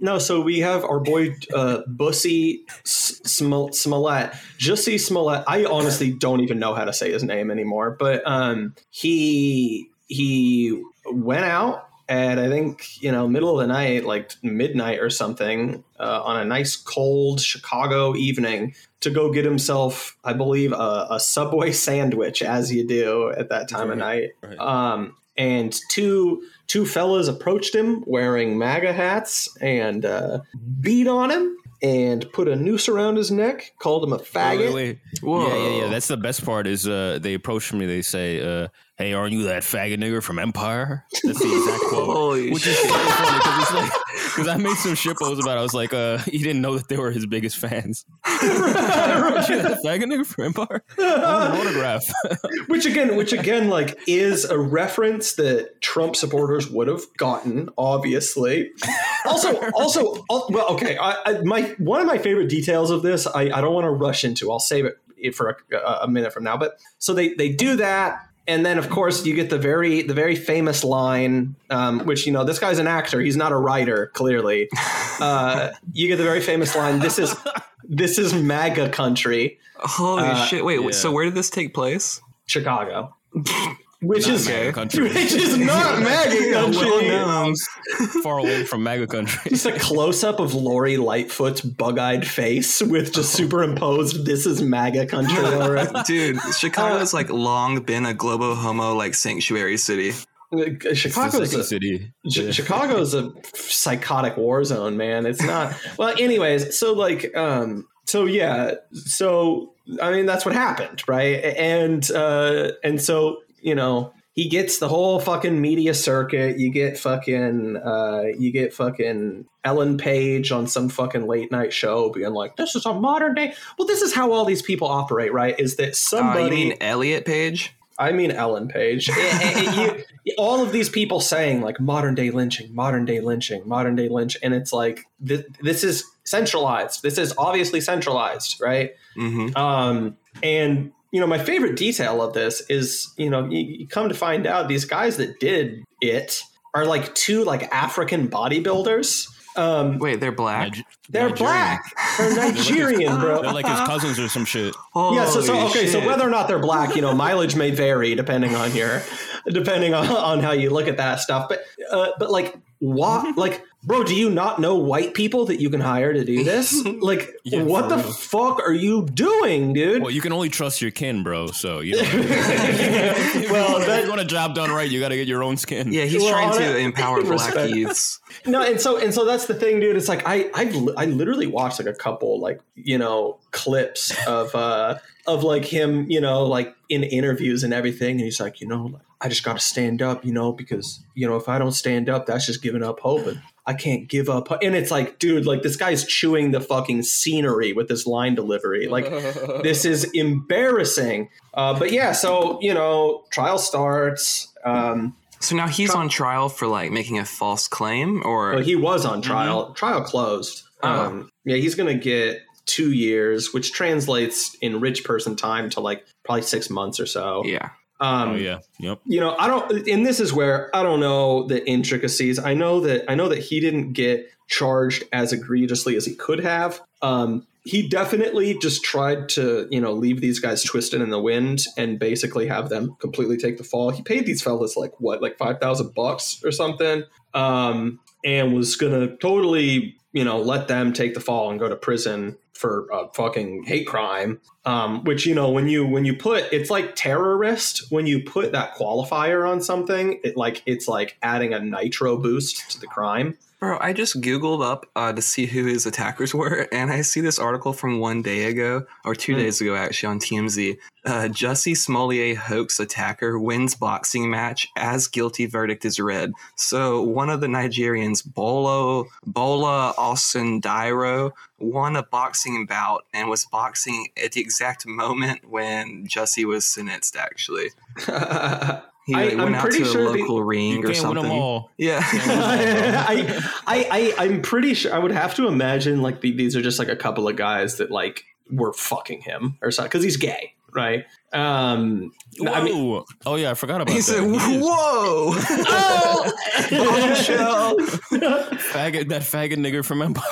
No, so we have our boy uh, Bussy Smollett, Jussie Smollett. I honestly don't even know how to say his name anymore, but um, he he went out at I think you know middle of the night, like midnight or something, uh, on a nice cold Chicago evening to go get himself, I believe, a, a Subway sandwich, as you do at that time of night. Right. Um, and two two fellas approached him wearing MAGA hats and uh, beat on him and put a noose around his neck, called him a faggot. Wait, wait, wait. Whoa. Yeah, yeah, yeah. That's the best part. Is uh, they approach me. They say, uh, "Hey, aren't you that faggot nigger from Empire?" That's the exact quote. Holy Which is so funny because it's like because I made some shitposts about. It. I was like, uh, he didn't know that they were his biggest fans. Aren't you that faggot nigger from Empire? I want an autograph. which again which again like is a reference that trump supporters would have gotten obviously also also well okay I, I, my one of my favorite details of this i, I don't want to rush into i'll save it for a, a minute from now but so they they do that and then of course you get the very the very famous line um, which you know this guy's an actor he's not a writer clearly uh, you get the very famous line this is this is maga country Holy Uh, shit! Wait, yeah. so where did this take place? chicago which is MAGA country. which is not MAGA country. Well known. Far away from MAGA country. just a close up of Lori Lightfoot's bug eyed face with just superimposed "This is MAGA country" over it. Dude, Chicago's like long been a globo homo like sanctuary city. It's the Chicago's a, city. Chi- Chicago's a psychotic war zone, man. It's not. Well, anyways, so like, um, so yeah, so I mean, that's what happened, right? And uh, and so you know, he gets the whole fucking media circuit. You get fucking, uh, you get fucking Ellen Page on some fucking late night show being like, "This is a modern day." Well, this is how all these people operate, right? Is that Uh, somebody? you mean Elliot Page? I mean Ellen Page. You- all of these people saying like modern day lynching, modern day lynching, modern day lynch, and it's like this, this is centralized. This is obviously centralized, right? Mm-hmm. Um, and you know, my favorite detail of this is you know you, you come to find out these guys that did it are like two like African bodybuilders. Um, Wait, they're black. Nige- they're Nigerian. black. They're Nigerian, bro. They're like his cousins or some shit. Oh, yeah, so, so Holy okay, so whether or not they're black, you know, mileage may vary depending on your, depending on, on how you look at that stuff. But uh, but like what, like, bro, do you not know white people that you can hire to do this? Like, Yeah, what the real. fuck are you doing, dude? Well, you can only trust your kin, bro. So you know, well, if that, you want a job done right, you got to get your own skin. Yeah, he's Well, trying to it- empower black youths. no, and so and so that's the thing, dude. It's like I I've I literally watched like a couple like you know clips of uh of like him you know like in interviews and everything, and he's like you know like, I just got to stand up, you know, because you know if I don't stand up, that's just giving up hope, and I can't give up. And it's like, dude, like this guy's chewing the fucking scenery with this line delivery, like this is embarrassing. Uh, but yeah, so you know, trial starts. Um, So now he's on trial for like making a false claim, or Well, he was on trial. Trial closed. Oh. Um, yeah, he's going to get two years, which translates in rich person time to like probably six months or so. yeah. Um, Oh yeah. Yep. You know, I don't. And this is where I don't know the intricacies. I know that I know that he didn't get charged as egregiously as he could have. Um, he definitely just tried to, you know, leave these guys twisted in the wind and basically have them completely take the fall. He paid these fellas like what, like five thousand bucks or something, um, and was gonna totally, you know, let them take the fall and go to prison for a fucking hate crime. Um, which you know, when you when you put it's like terrorist when you put that qualifier on something, it like it's like adding a nitro boost to the crime. Bro, I just Googled up uh, to see who his attackers were, and I see this article from one day ago, or two Hmm. days ago, actually, on TMZ. Uh, Jussie Smollett hoax attacker wins boxing match as guilty verdict is read. So one of the Nigerians, Bolo Bola Austin Dairo, won a boxing bout and was boxing at the exact moment when Jesse was sentenced. Actually, he I- like, I'm went out to a sure the- local ring You or can't win something. them all. Yeah. I, I, I, I'm pretty sure. I would have to imagine like the, these are just like a couple of guys that like were fucking him or something because he's gay, right? Um, Whoa. I mean, oh yeah, I forgot about He that. said, "Whoa!" oh, Bombshell. faggot, that faggot nigger from Empire.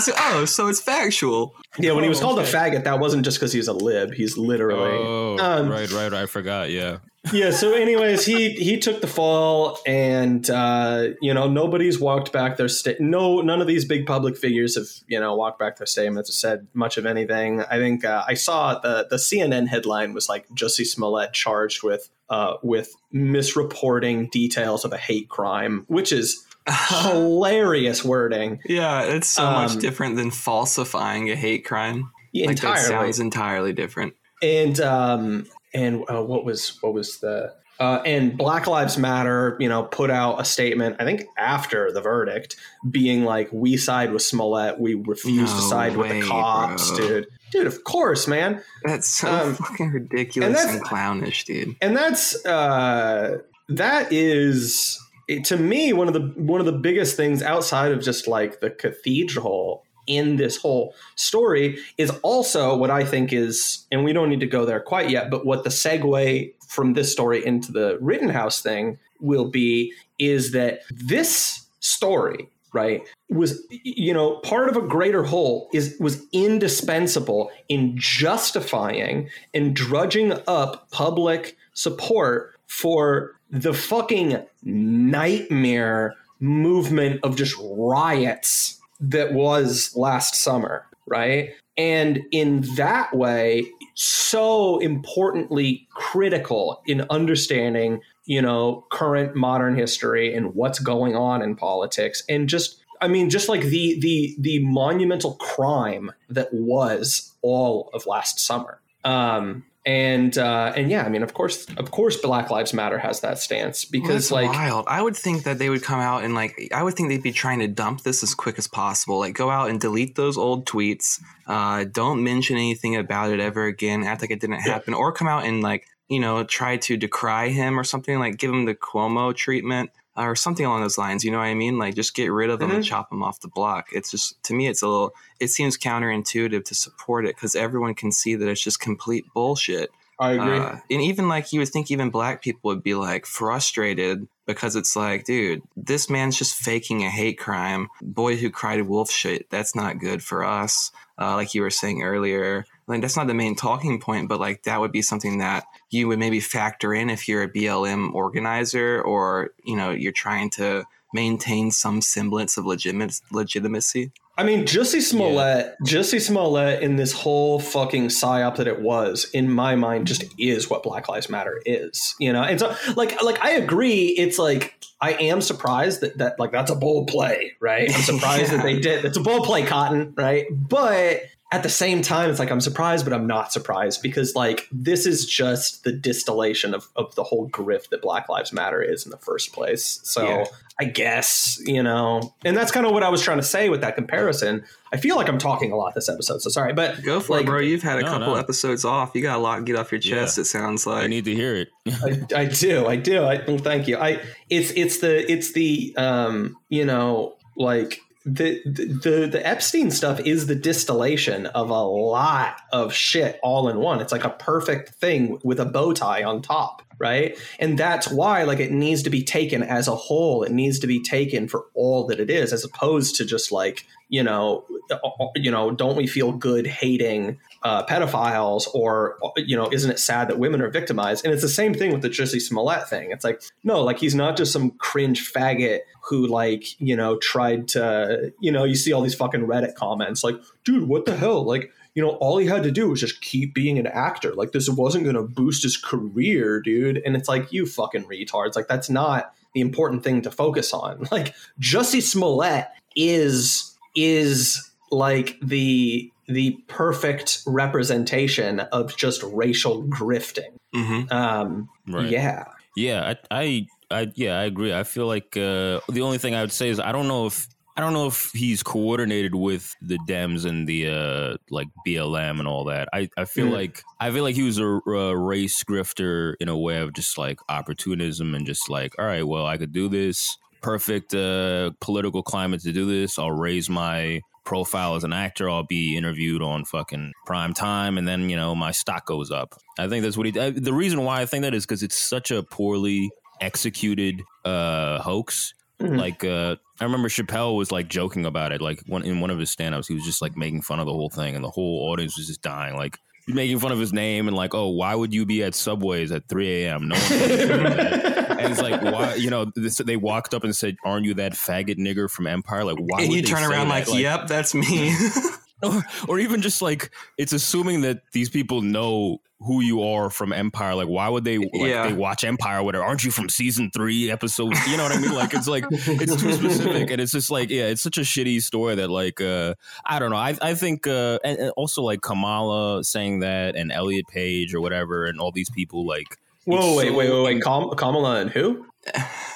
So- oh, so it's factual. Yeah, when he was Oh, called okay. a faggot, that wasn't just because he's a lib. He's literally. Oh, Um, right, right. I forgot. Yeah. yeah. So, anyways, he he took the fall, and uh, you know nobody's walked back their sta- No, none of these big public figures have you know walked back their statements or said much of anything. I think uh, I saw the the CNN headline was like Jussie Smollett charged with uh, with misreporting details of a hate crime, which is hilarious wording. Yeah, it's so much Um, different than falsifying a hate crime. Like that Entirely. sounds entirely different. and um and uh, what was what was the uh, and Black Lives Matter, you know, put out a statement. I think after the verdict, being like, "We side with Smollett. We refuse to No side with the cops, bro. dude." Dude, of course, man. That's so Um, fucking ridiculous and and, clownish, dude. and that's uh that is to me one of the one of the biggest things outside of just like the cathedral in this whole story is also what I think is, and we don't need to go there quite yet, but what the segue from this story into the Rittenhouse thing will be is that this story, right, was you know part of a greater whole is was indispensable in justifying and drudging up public support for the fucking nightmare movement of just riots that was last summer, right? And in that way, so importantly critical in understanding, you know, current modern history and what's going on in politics and just I mean, just like the the the monumental crime that was all of last summer. Um, and uh, and yeah, I mean, of course, of course, Black Lives Matter has that stance because, Well, like, wild. I would think that they would come out and like I would think they'd be trying to dump this as quick as possible. Like go out and delete those old tweets. Uh, don't mention anything about it ever again. Act like it didn't happen, or come out and like you know try to decry him or something. Like give him the Cuomo treatment uh, or something along those lines. You know what I mean? Like just get rid of him and Mhm. chop him off the block. It's just to me, it's a little. It seems counterintuitive to support it because everyone can see that it's just complete bullshit. I agree. Uh, and even like you would think even black people would be like frustrated because it's like, dude, this man's just faking a hate crime. Boy who cried wolf shit. That's not good for us. Uh, like you were saying earlier, like that's not the main talking point, but like that would be something that you would maybe factor in if you're a BLM organizer or you know you're trying to maintain some semblance of legit- legitimacy. I mean, Jussie Smollett, Jussie Smollett in this whole fucking psyop that it was, in my mind, just is what Black Lives Matter is. You know, and so like like I agree. It's like I am surprised that that like that's a bold play, right? I'm surprised Yeah. that they did. It's a bold play, Cotton, right? But at the same time, it's like I'm surprised, but I'm not surprised because like this is just the distillation of of the whole grift that Black Lives Matter is in the first place. So. Yeah. I guess, you know, and that's kind of what I was trying to say with that comparison. I feel like I'm talking a lot this episode, so sorry, but Go for Like- it, bro. You've had a No, couple no. episodes off. You got a lot to get off your chest. Yeah. It sounds like I need to hear it. I, I do, I do. I well, thank you. I it's it's the it's the um you know like the the the Epstein stuff is the distillation of a lot of shit all in one. It's like a perfect thing with a bow tie on top, right? And that's why like it needs to be taken as a whole. It needs to be taken for all that it is, as opposed to just like you know uh, uh, you know don't we feel good hating uh, pedophiles or you know isn't it sad that women are victimized? And it's the same thing with the Jussie Smollett thing. It's like no like he's not just some cringe faggot who like you know tried to you know you see all these fucking reddit comments like dude what the hell? Like you know all he had to do was just keep being an actor. Like this wasn't going to boost his career dude. And it's like you fucking retards. Like that's not the important thing to focus on. Like Jussie Smollett is is like the the perfect representation of just racial grifting. Mhm. Um, Right. Yeah, Yeah, I, I, I, yeah, I agree. I feel like uh, the only thing I would say is I don't know if I don't know if he's coordinated with the Dems and the uh, like BLM and all that. I, I feel Mm. like I feel like he was a, a race grifter in a way of just like opportunism and just like, all right, well, I could do this. Perfect uh, political climate to do this. I'll raise my profile as an actor. I'll be interviewed on fucking prime time, and then you know my stock goes up. I think that's what he. I, the reason why I think that is because it's such a poorly executed uh hoax. Mhm. Like uh I remember Chappelle was like joking about it. Like one in one of his stand-ups, he was just like making fun of the whole thing and the whole audience was just dying. Like making fun of his name and like, oh, why would you be at Subways at 3 a.m.? No one would do that. And it's like, why? You know, this, they walked up and said, "Aren't you that faggot nigger from Empire?" Like, why? and would you they turn say around that? like, "Yep, that's me." or, or even just like it's assuming that these people know who you are from Empire. Like, why would they? Like, Yeah. they watch Empire. Whatever. Aren't you from season three, episode? You know what I mean? Like, it's like it's too specific, and it's just like, yeah, it's such a shitty story that like, uh I don't know. I I think, uh and, and also like Kamala saying that, and Elliot Page or whatever, and all these people like. Whoa, wait, so wait, wait, wait. Kam- Kamala and who?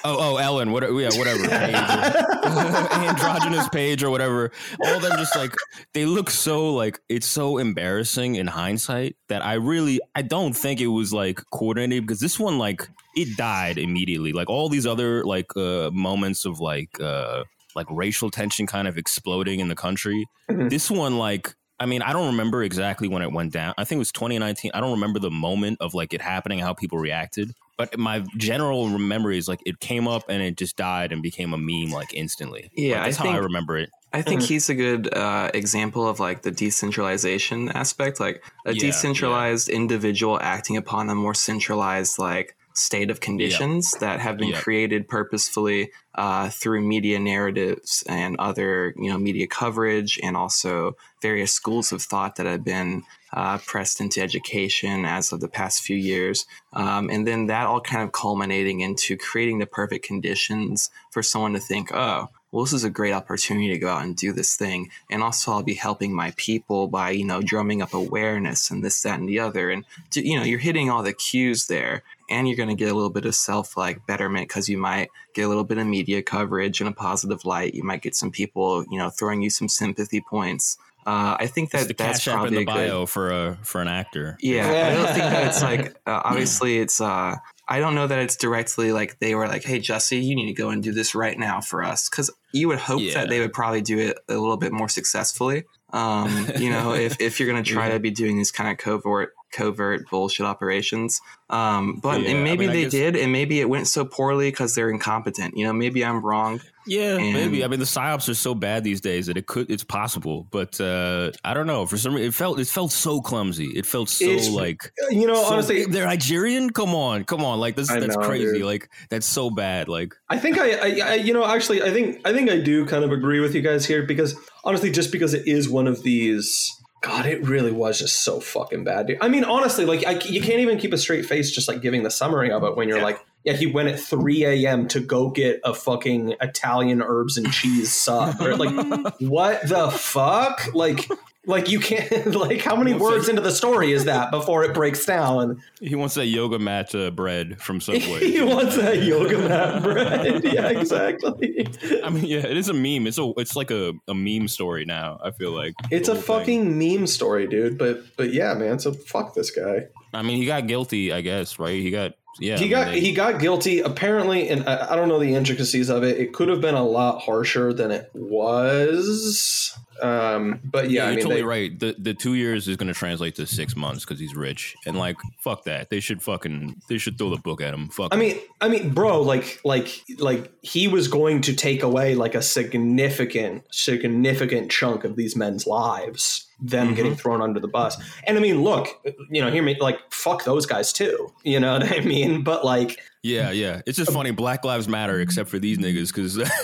Oh, oh, Ellen, what? Yeah, whatever. Page androgynous page or whatever. All of them just like they look so like it's so embarrassing in hindsight that I really I don't think it was like coordinated because this one like it died immediately. Like all these other like uh moments of like uh like racial tension kind of exploding in the country. Mhm. This one like I mean, I don't remember exactly when it went down. I think it was 2019. I don't remember the moment of like it happening, how people reacted. But my general memory is like it came up and it just died and became a meme like instantly. Yeah, Like, that's I how I think- remember it. I think Mhm. he's a good uh, example of like the decentralization aspect, like a Yeah, decentralized individual acting upon a more centralized like state of conditions that have been Yeah. created purposefully uh, through media narratives and other you know media coverage and also various schools of thought that have been uh, pressed into education as of the past few years um, and then that all kind of culminating into creating the perfect conditions for someone to think oh well, this is a great opportunity to go out and do this thing. And also, I'll be helping my people by, you know, drumming up awareness and this, that, and the other. And, d- you know, you're hitting all the cues there. And you're going to get a little bit of self like betterment because you might get a little bit of media coverage in a positive light. You might get some people, you know, throwing you some sympathy points. Uh, I think It's that the that's cash app in probably the a good. bio for a for an actor. Yeah, I don't think that it's like uh, obviously it's uh I don't know that it's directly like they were like, "Hey Jesse, you need to go and do this right now for us." Cuz you would hope Yeah. that they would probably do it a little bit more successfully. Um, you know, if if you're going to try Yeah. to be doing these kind of covert covert bullshit operations. Um, but Yeah, and I maybe mean, they guess- did and maybe it went so poorly cuz they're incompetent. You know, maybe I'm wrong. Yeah, And- maybe. I mean, the psyops are so bad these days that it could it's possible, but uh I don't know. For some reason, it felt it felt so clumsy. It felt so It's- like You know, so- honestly, they're Nigerian. Come on, come on! Like this, I that's know, crazy. dude. Like that's so bad. Like I think I, I, I, you know, actually, I think, I think I do kind of agree with you guys here because honestly, just because it is one of these, God, it really was just so fucking bad. Dude. I mean, honestly, like, I, you can't even keep a straight face just like giving the summary of it when you're like, yeah, he went at 3 a.m. to go get a fucking Italian herbs and cheese sub. Or, like, what the fuck? Like, like you can't, like, how many words that? into the story is that before it breaks down? he wants that yoga mat uh, bread from Subway. he wants that yoga mat bread. Yeah, exactly. I mean, yeah, it is a meme. It's a it's like a, a meme story now. I feel like It's a whole thing. fucking meme story, dude. But but yeah, man. So fuck this guy. I mean, he got guilty. I guess right. He got yeah. he I got they- he got guilty. Apparently, and I, I don't know the intricacies of it. It could have been a lot harsher than it was. Um, but yeah, Yeah, you're mean, totally they, right. The the two years is going to translate to six months because he's rich, and like fuck that. They should fucking they should throw the book at him. Fuck. I mean, I mean, bro, like, like, like he was going to take away like a significant, significant chunk of these men's lives. Them Mm-hmm. getting thrown under the bus, and I mean, look, you know, hear me, like, fuck those guys too. You know what I mean? But like, yeah, yeah. It's just funny. Black lives matter, except for these niggas, because.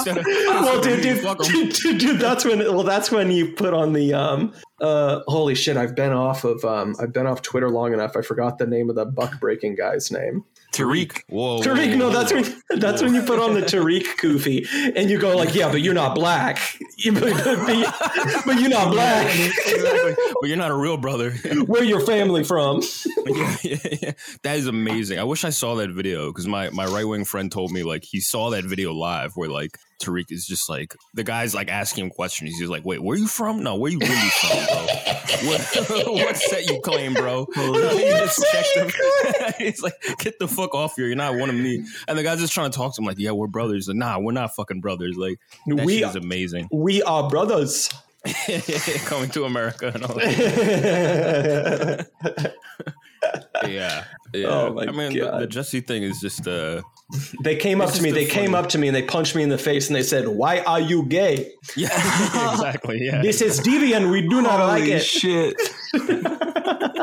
well, dude, dude, dude, dude, dude, that's when. Well, that's when you put on the. um uh Holy shit! I've been off of. um I've been off Twitter long enough. I forgot the name of the buck breaking guy's name. Tariq. Whoa, whoa, Tariq. No, that's when. That's when you put on the Tariq kufi and you go like, yeah, but you're not black. But, but- but you're not black. exactly. But you're not a real brother. Where your family from? yeah, yeah, yeah. That is amazing. I wish I saw that video because my, my right wing friend told me like he saw that video live where like Tariq is just like the guy's like asking him questions. He's like, "Wait, where you from? No, where you really from, bro? What what set you claim, bro?" he just checked him. He's like, "Get the fuck off here! You're not one of me." And the guy's just trying to talk to him like, "Yeah, we're brothers." Like, nah, we're not fucking brothers. Like that We is amazing. we are brothers. Coming to America and all that. Yeah, yeah. Oh my I mean, the, God. the Jesse thing is just uh, They came up to me. They a came up to me and they punched me in the face and they said, "Why are you gay? yeah, exactly. Yeah, This is deviant. We do not like Holy it." shit.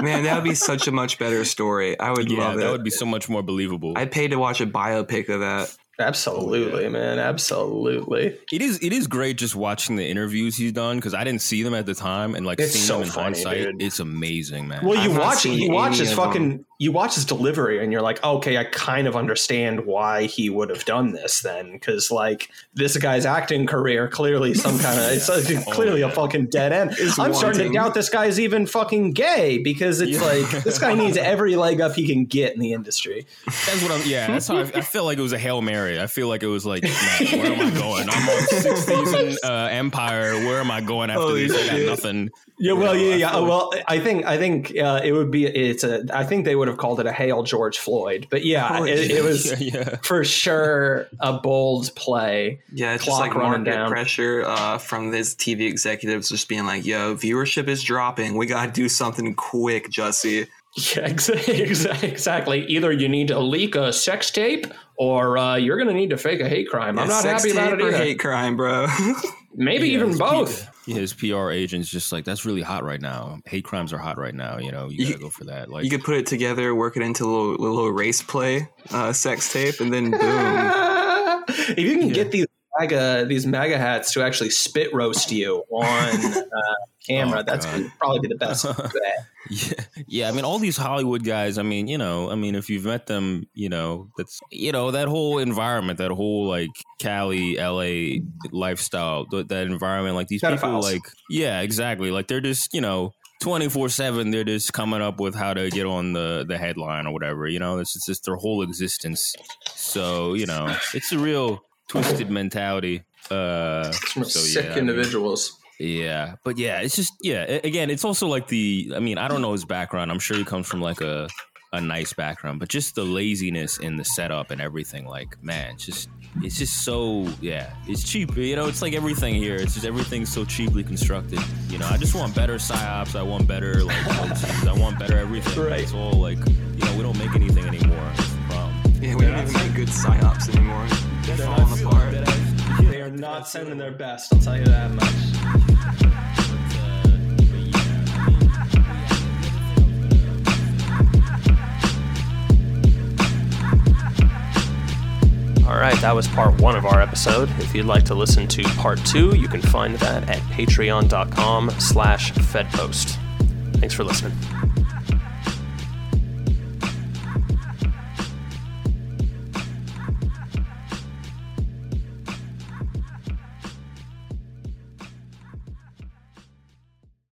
Man, that would be such a much better story. I would yeah, love it. that would be so much more believable. I'd pay to watch a biopic of that. Oh, Absolutely, man. Absolutely. It is it is great just watching the interviews he's done because I didn't see them at the time and like It's seeing so them in funny, hindsight, dude. it's amazing, man. Well, you I've watch it. seen You watch his of them. fucking. You watch his delivery, and you're like, okay, I kind of understand why he would have done this then, because like this guy's acting career clearly some kind of it's uh, Oh, clearly a fucking dead end. Is I'm starting to doubt this guy's even fucking gay because it's Yeah. like this guy needs every leg up he can get in the industry. That's what I'm. Yeah, that's how I, I feel like it was a hail mary. I feel like it was like, man, where am I going? I'm on six season uh, Empire. Where am I going after Holy this? I got shit. nothing. Yeah, well, You know, yeah, yeah. like- Well, I think I think uh, it would be it's a. I think they would have called it a hail George Floyd, but yeah, Holy it, it was yeah, yeah. for sure a bold play. Yeah, it's Clock just like running market down. pressure uh, from these TV executives just being like, yo, viewership is dropping. We got to do something quick, Jussie. Yeah, exactly. Exactly. Either you need to leak a sex tape, or uh, you're going to need to fake a hate crime. I'm not sex happy about it or either. hate crime, bro. Maybe Yeah, even his P- both. yeah, his PR agent's just like, that's really hot right now. Hate crimes are hot right now. You know, you You- gotta go for that. Like, you could put it together, work it into a little, little race play, uh, sex tape, and then boom. if you can get these MAGA these MAGA hats to actually spit roast you on uh, camera, Oh, that's God. probably be the best. Yeah, yeah. I mean, all these Hollywood guys. I mean, you know, I mean, if you've met them, you know, that's you know that whole environment, that whole like Cali, L.A. lifestyle, th- that environment. Like these people, like yeah, exactly. Like they're just you know. 24 7 they're just coming up with how to get on the the headline or whatever you know it's, it's just their whole existence so you know it's a real twisted mentality uh so, sick yeah, I mean- individuals. yeah, but yeah, it's just yeah. Again, it's also like the. I mean, I don't know his background. I'm sure he comes from like a a nice background, but just the laziness in the setup and everything. Like, man, it's just it's just so yeah. It's cheap. You know, it's like everything here. It's just everything's so cheaply constructed. You know, I just want better psyops. I want better like coaches. I want better everything. Right. It's all like you know we don't make anything anymore. That's the problem. Yeah, we don't even make good psyops anymore. They're falling apart. They are not sending their best. I'll tell you that much. All right, that was part one of our episode. If you'd like to listen to part two, you can find that at patreon.com slash fedpost. Thanks for listening.